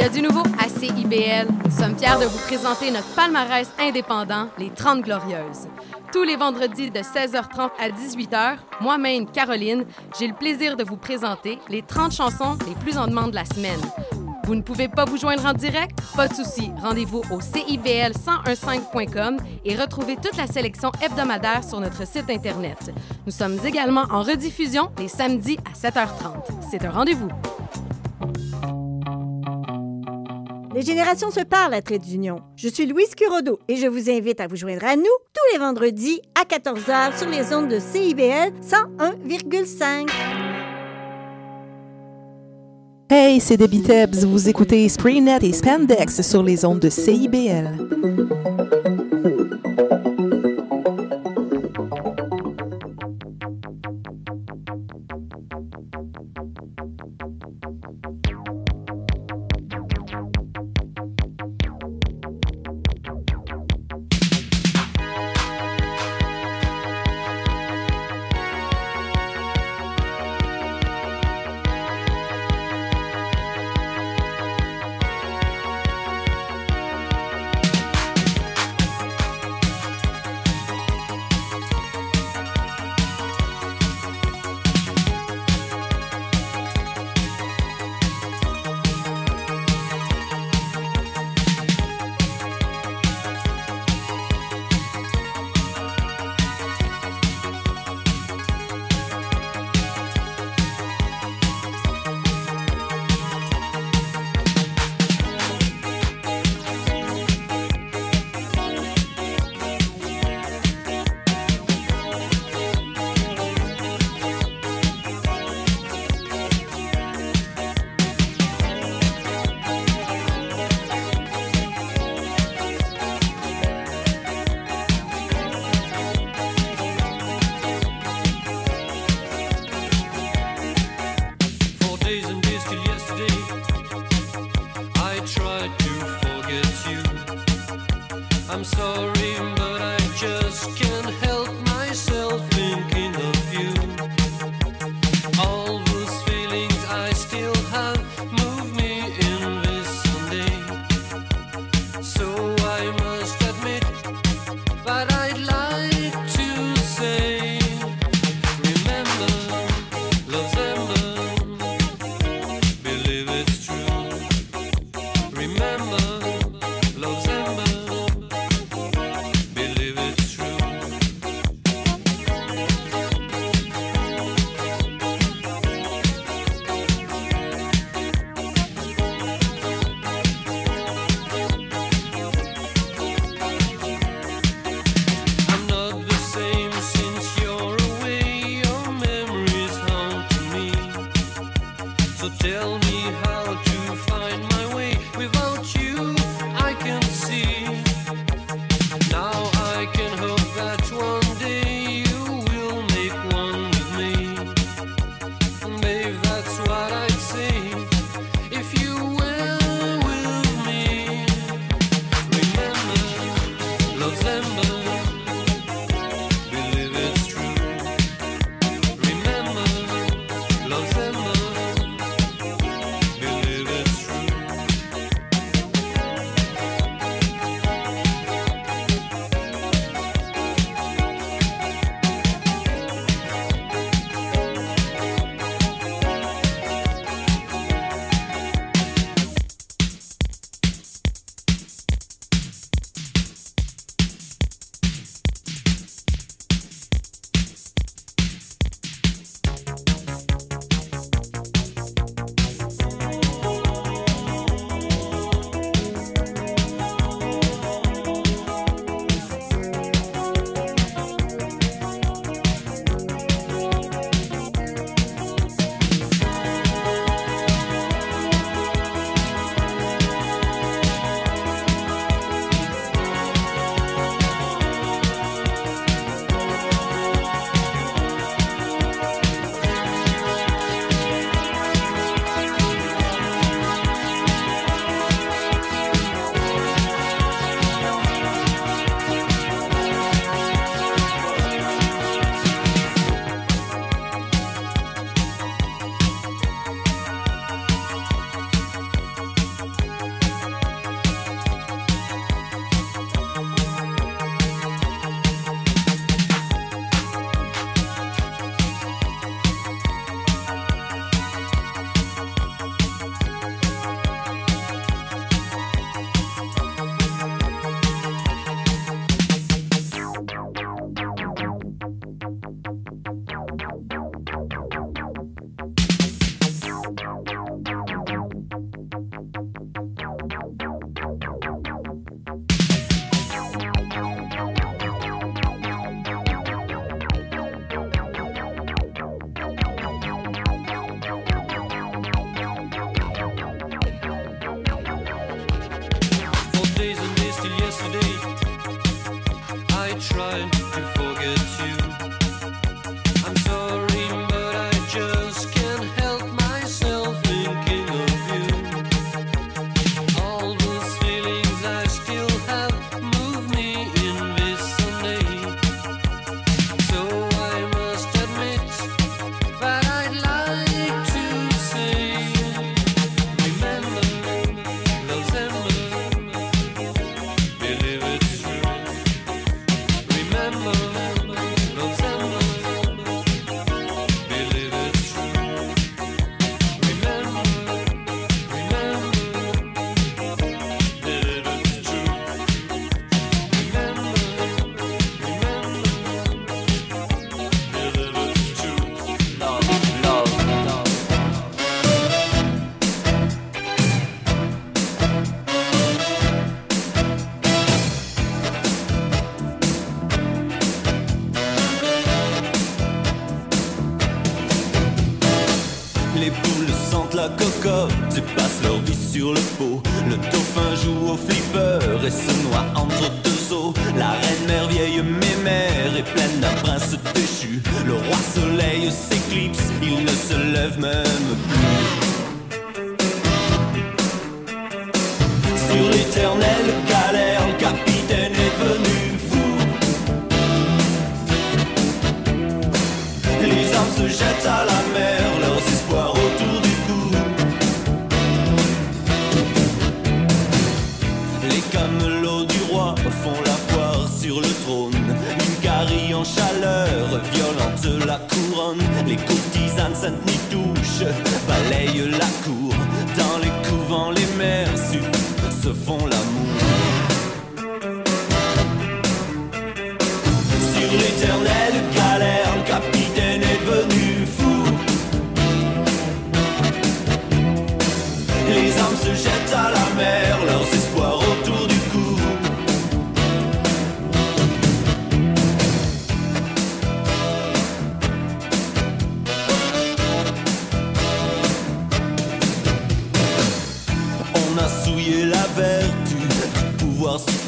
Il y a du nouveau à CIBL. Nous sommes fiers de vous présenter notre palmarès indépendant, les 30 Glorieuses. Tous les vendredis de 16h30 à 18h, moi-même, Caroline, j'ai le plaisir de vous présenter les 30 chansons les plus en demande de la semaine. Vous ne pouvez pas vous joindre en direct? Pas de souci. Rendez-vous au CIBL1015.com et retrouvez toute la sélection hebdomadaire sur notre site Internet. Nous sommes également en rediffusion les samedis à 7h30. C'est un rendez-vous. Les générations se parlent à Trait d'Union. Je suis Louise Curodo et je vous invite à vous joindre à nous tous les vendredis à 14h sur les ondes de CIBL 101,5. Hey, c'est Debbie. Vous écoutez Spraynet et Spandex sur les ondes de CIBL.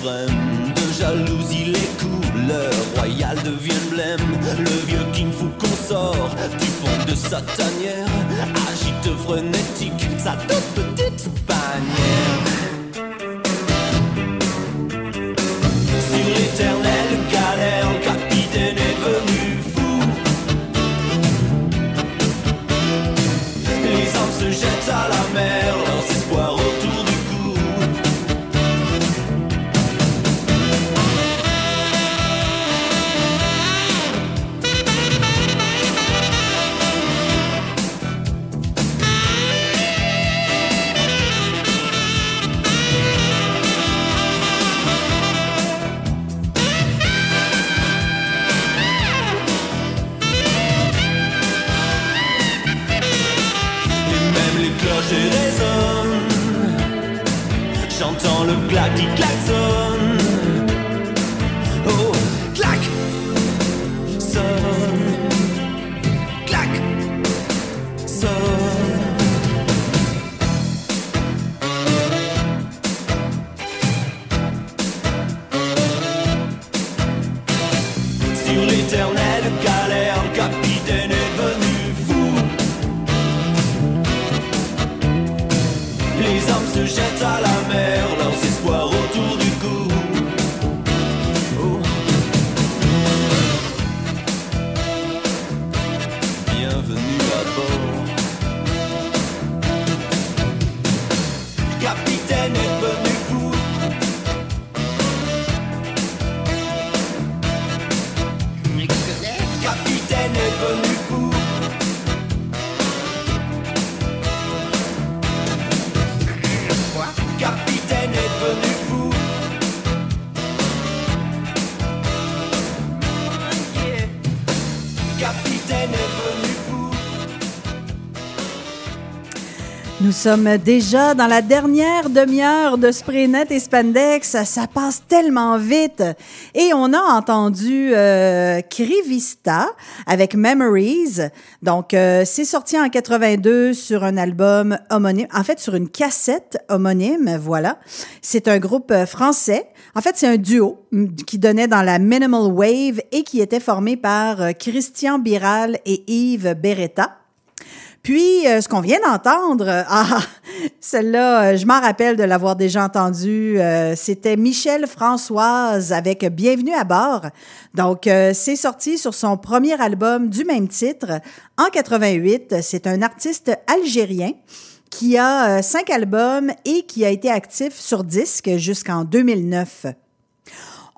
De jalousie, les couleurs royales deviennent blême. Le vieux King Fu consort du fond de sa tanière. Agite frénétique sa toute Nous sommes déjà dans la dernière demi-heure de Spraynet et Spandex. Ça passe tellement vite. Et on a entendu euh, Krivista avec Memories. Donc, euh, c'est sorti en 82 sur un album homonyme. En fait, sur une cassette homonyme. Voilà. C'est un groupe euh, français. En fait, c'est un duo mm, qui donnait dans la minimal wave et qui était formé par euh, Christian Biral et Yves Beretta. Puis, euh, ce qu'on vient d'entendre, euh, ah, celle-là, euh, je m'en rappelle de l'avoir déjà entendue. euh, C'était Michel Françoise avec Bienvenue à bord. Donc, c'est sorti sur son premier album du même titre en 88. C'est un artiste algérien qui a cinq albums et qui a été actif sur disque jusqu'en 2009.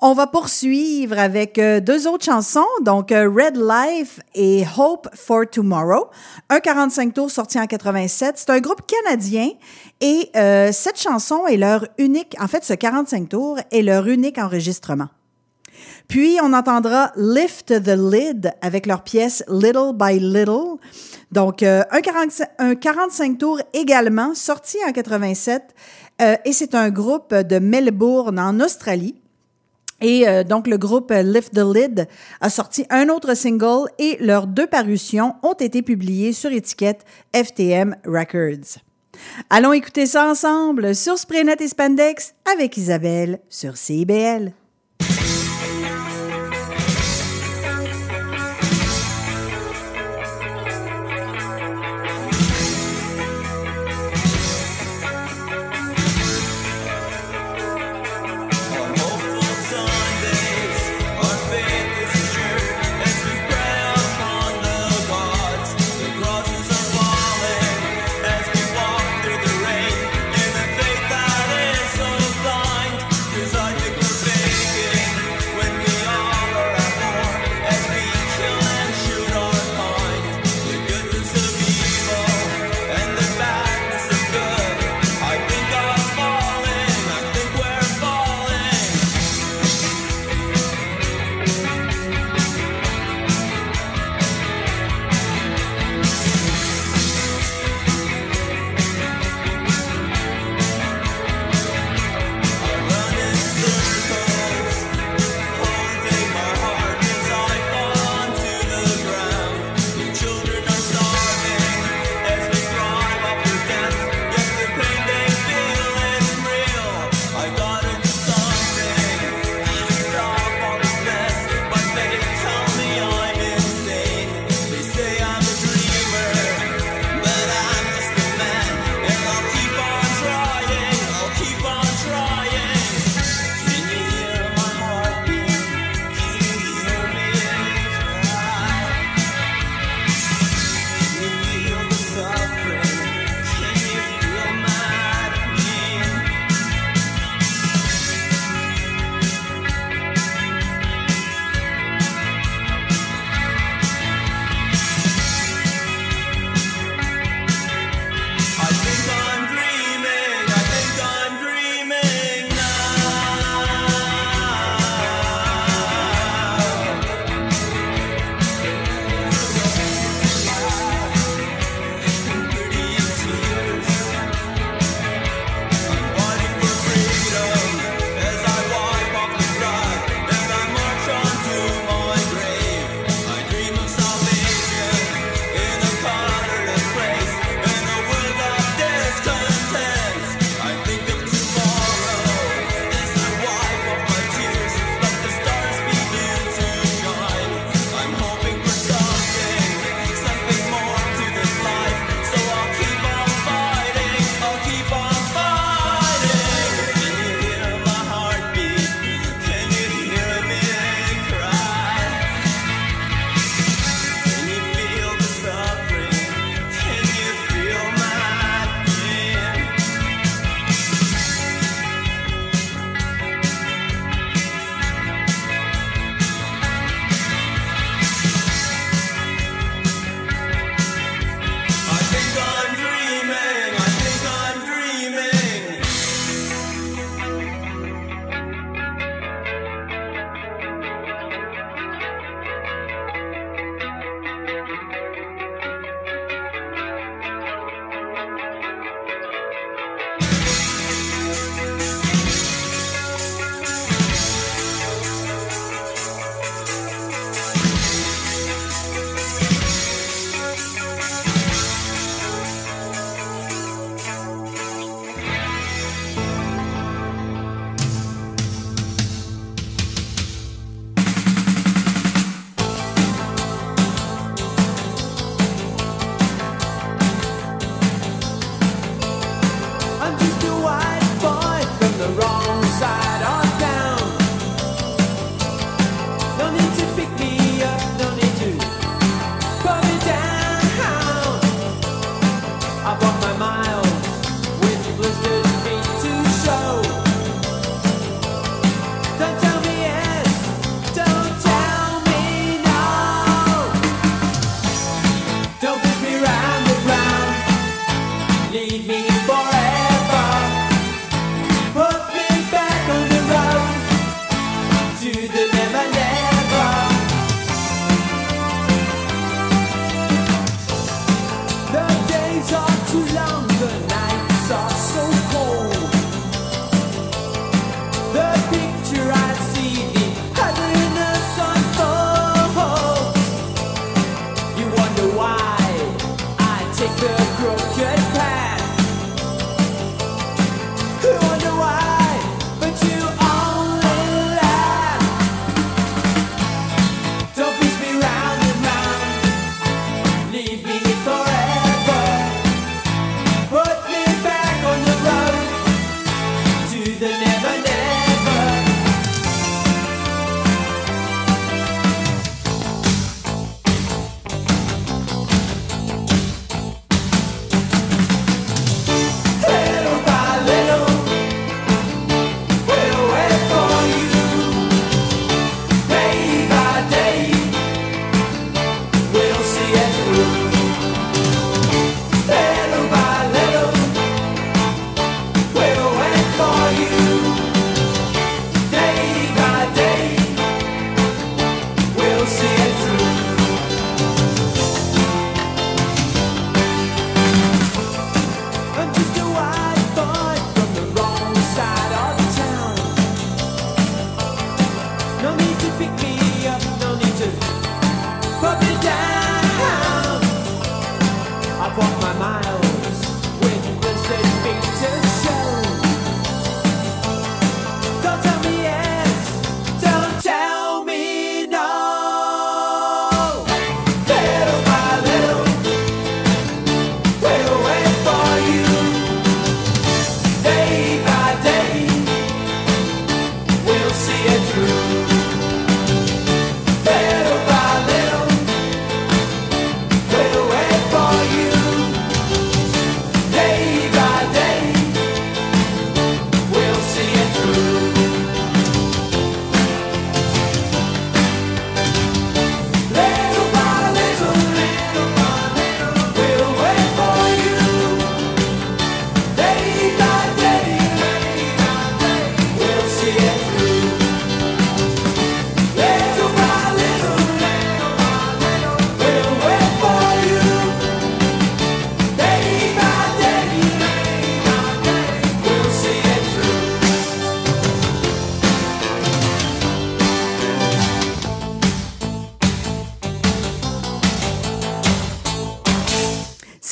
On va poursuivre avec euh, deux autres chansons, donc euh, Red Life et Hope for Tomorrow. Un 45 tours sorti en 87. C'est un groupe canadien et euh, cette chanson est leur unique, en fait, ce 45 tours est leur unique enregistrement. Puis, on entendra Lift the Lid avec leur pièce Little by Little. Donc, euh, un, 45, un 45 tours également, sorti en 87. euh, et c'est un groupe de Melbourne, en Australie. Et euh, donc, le groupe euh, Lift the Lid a sorti un autre single et leurs deux parutions ont été publiées sur étiquette FTM Records. Allons écouter ça ensemble sur Spraynet et Spandex avec Isabelle sur CIBL.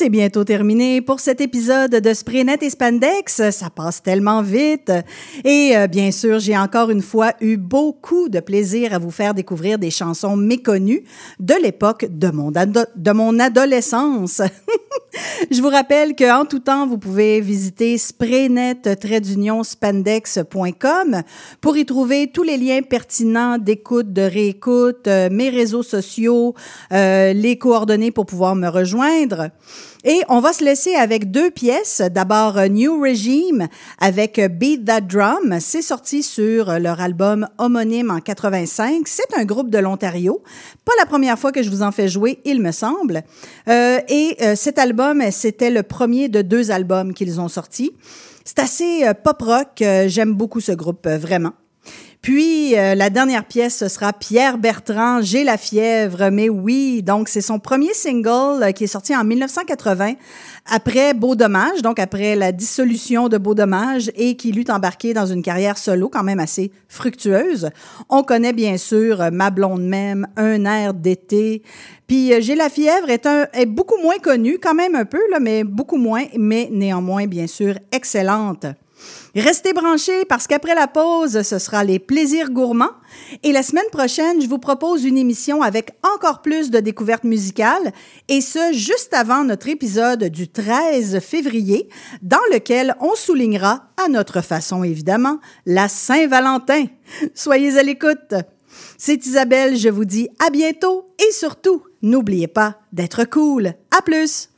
C'est bientôt terminé pour cet épisode de Spraynet et Spandex. Ça passe tellement vite. Et euh, bien sûr, j'ai encore une fois eu beaucoup de plaisir à vous faire découvrir des chansons méconnues de l'époque de mon, de mon adolescence. Je vous rappelle qu'en tout temps, vous pouvez visiter spraynet-spandex.com pour y trouver tous les liens pertinents d'écoute, de réécoute, euh, mes réseaux sociaux, euh, les coordonnées pour pouvoir me rejoindre. Et on va se laisser avec deux pièces. D'abord, euh, New Regime avec euh, Beat That Drum. C'est sorti sur euh, leur album homonyme en 85. C'est un groupe de l'Ontario. Pas la première fois que je vous en fais jouer, il me semble. Euh, et cet album, c'était le premier de deux albums qu'ils ont sortis. C'est assez pop rock. J'aime beaucoup ce groupe, vraiment. Puis, euh, la dernière pièce, ce sera Pierre Bertrand, J'ai la fièvre, mais oui. Donc, c'est son premier single euh, qui est sorti en 1980, après Beau Dommage, donc après la dissolution de Beau Dommage, et qui l'eut embarqué dans une carrière solo quand même assez fructueuse. On connaît bien sûr euh, Ma blonde même, Un air d'été. Puis, euh, J'ai la fièvre est, un, est beaucoup moins connu, quand même un peu, là, mais beaucoup moins, mais néanmoins, bien sûr, excellente. Restez branchés parce qu'après la pause, ce sera les plaisirs gourmands. Et la semaine prochaine, je vous propose une émission avec encore plus de découvertes musicales, et ce, juste avant notre épisode du 13 février, dans lequel on soulignera, à notre façon évidemment, la Saint-Valentin. Soyez à l'écoute. C'est Isabelle, je vous dis à bientôt et surtout, n'oubliez pas d'être cool. À plus!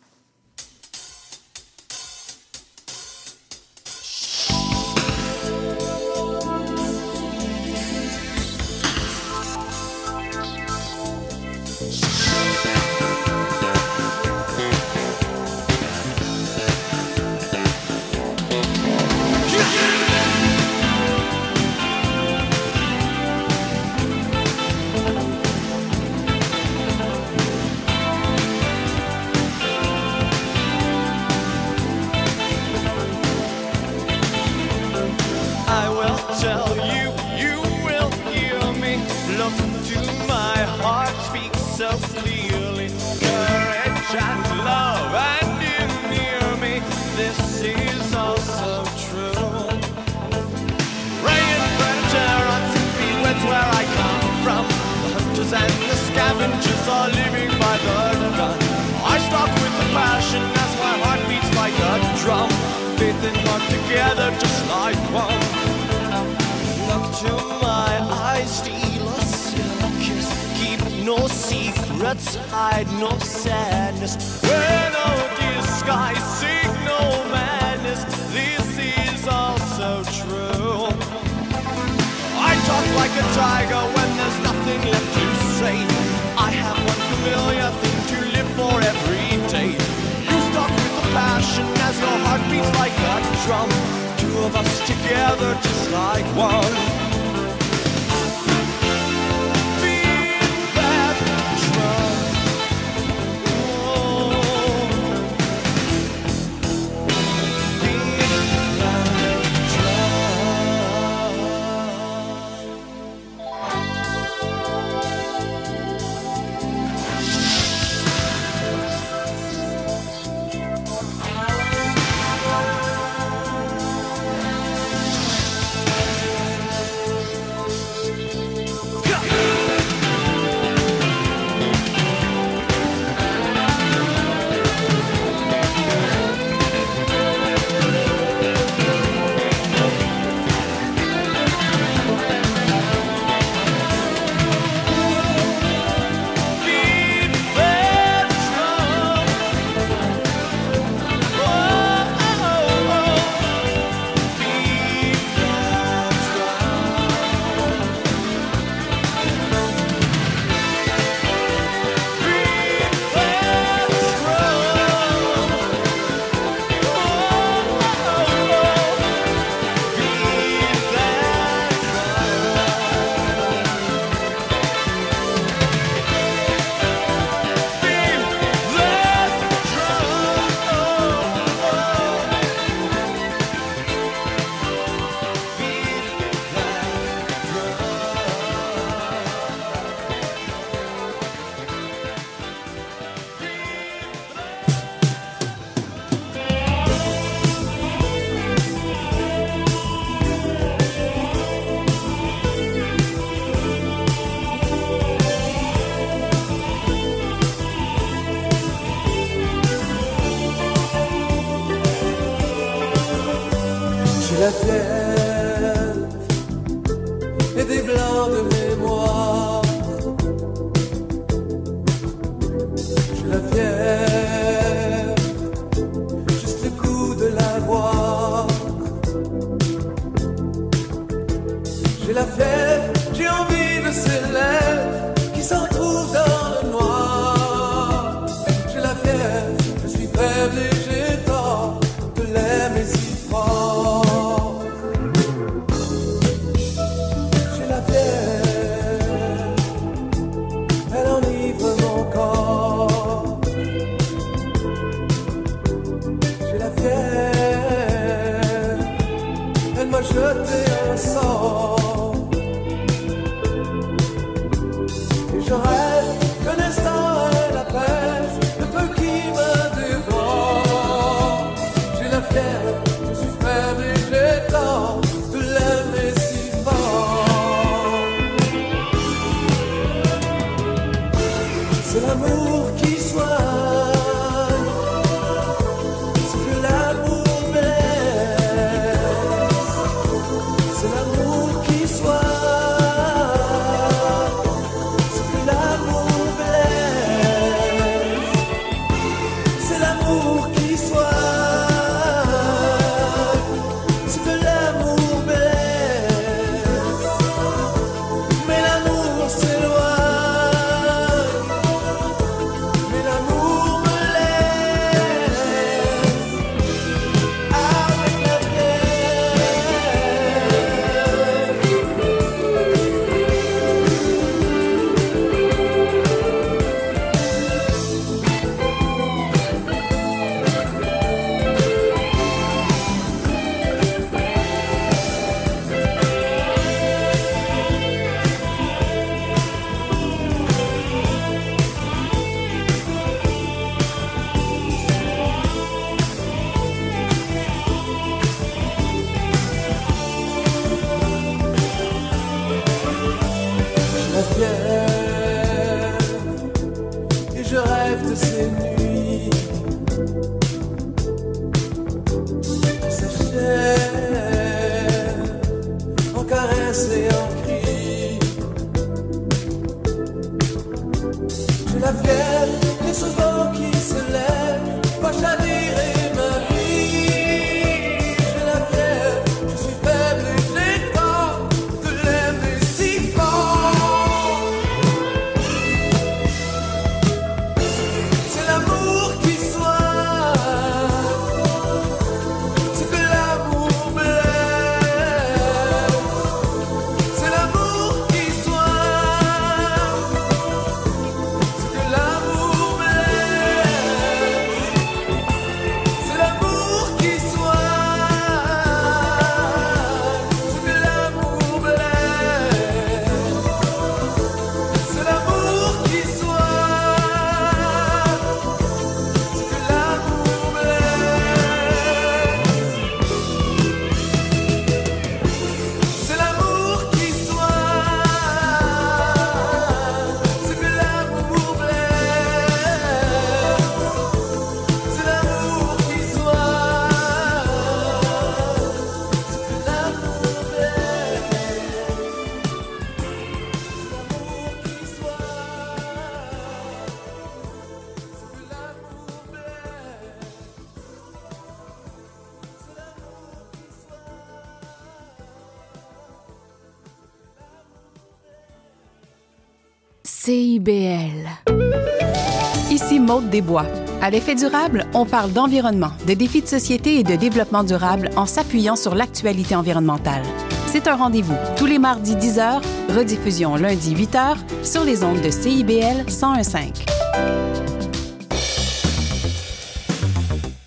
Desbois. À l'effet durable, on parle d'environnement, de défis de société et de développement durable en s'appuyant sur l'actualité environnementale. C'est un rendez-vous tous les mardis 10h, rediffusion lundi 8h sur les ondes de CIBL 1015.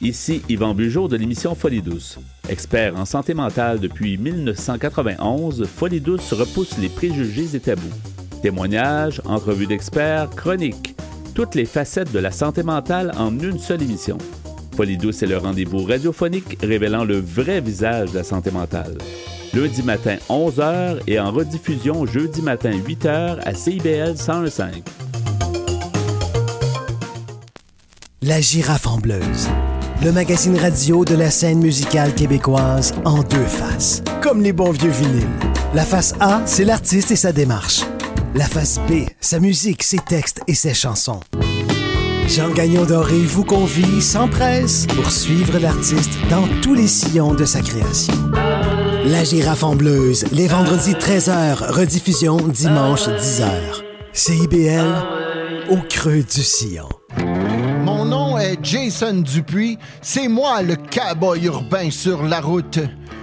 Ici Yvan Bugeaud de l'émission Folie douce. Expert en santé mentale depuis 1991, Folie douce repousse les préjugés et tabous. Témoignages, entrevues d'experts, chroniques, toutes les facettes de la santé mentale en une seule émission. Folie douce est le rendez-vous radiophonique révélant le vrai visage de la santé mentale. Lundi matin 11h et en rediffusion jeudi matin 8h à CIBL 1015. La girafe ambleuse, le magazine radio de la scène musicale québécoise en deux faces, comme les bons vieux vinyles. La face A, c'est l'artiste et sa démarche. La face B, sa musique, ses textes et ses chansons. Jean Gagnon Doré vous convie sans presse pour suivre l'artiste dans tous les sillons de sa création. La girafe en bleuse, les vendredis 13h, rediffusion dimanche 10h. CIBL, au creux du sillon. Mon nom est Jason Dupuis. C'est moi le cowboy urbain sur la route.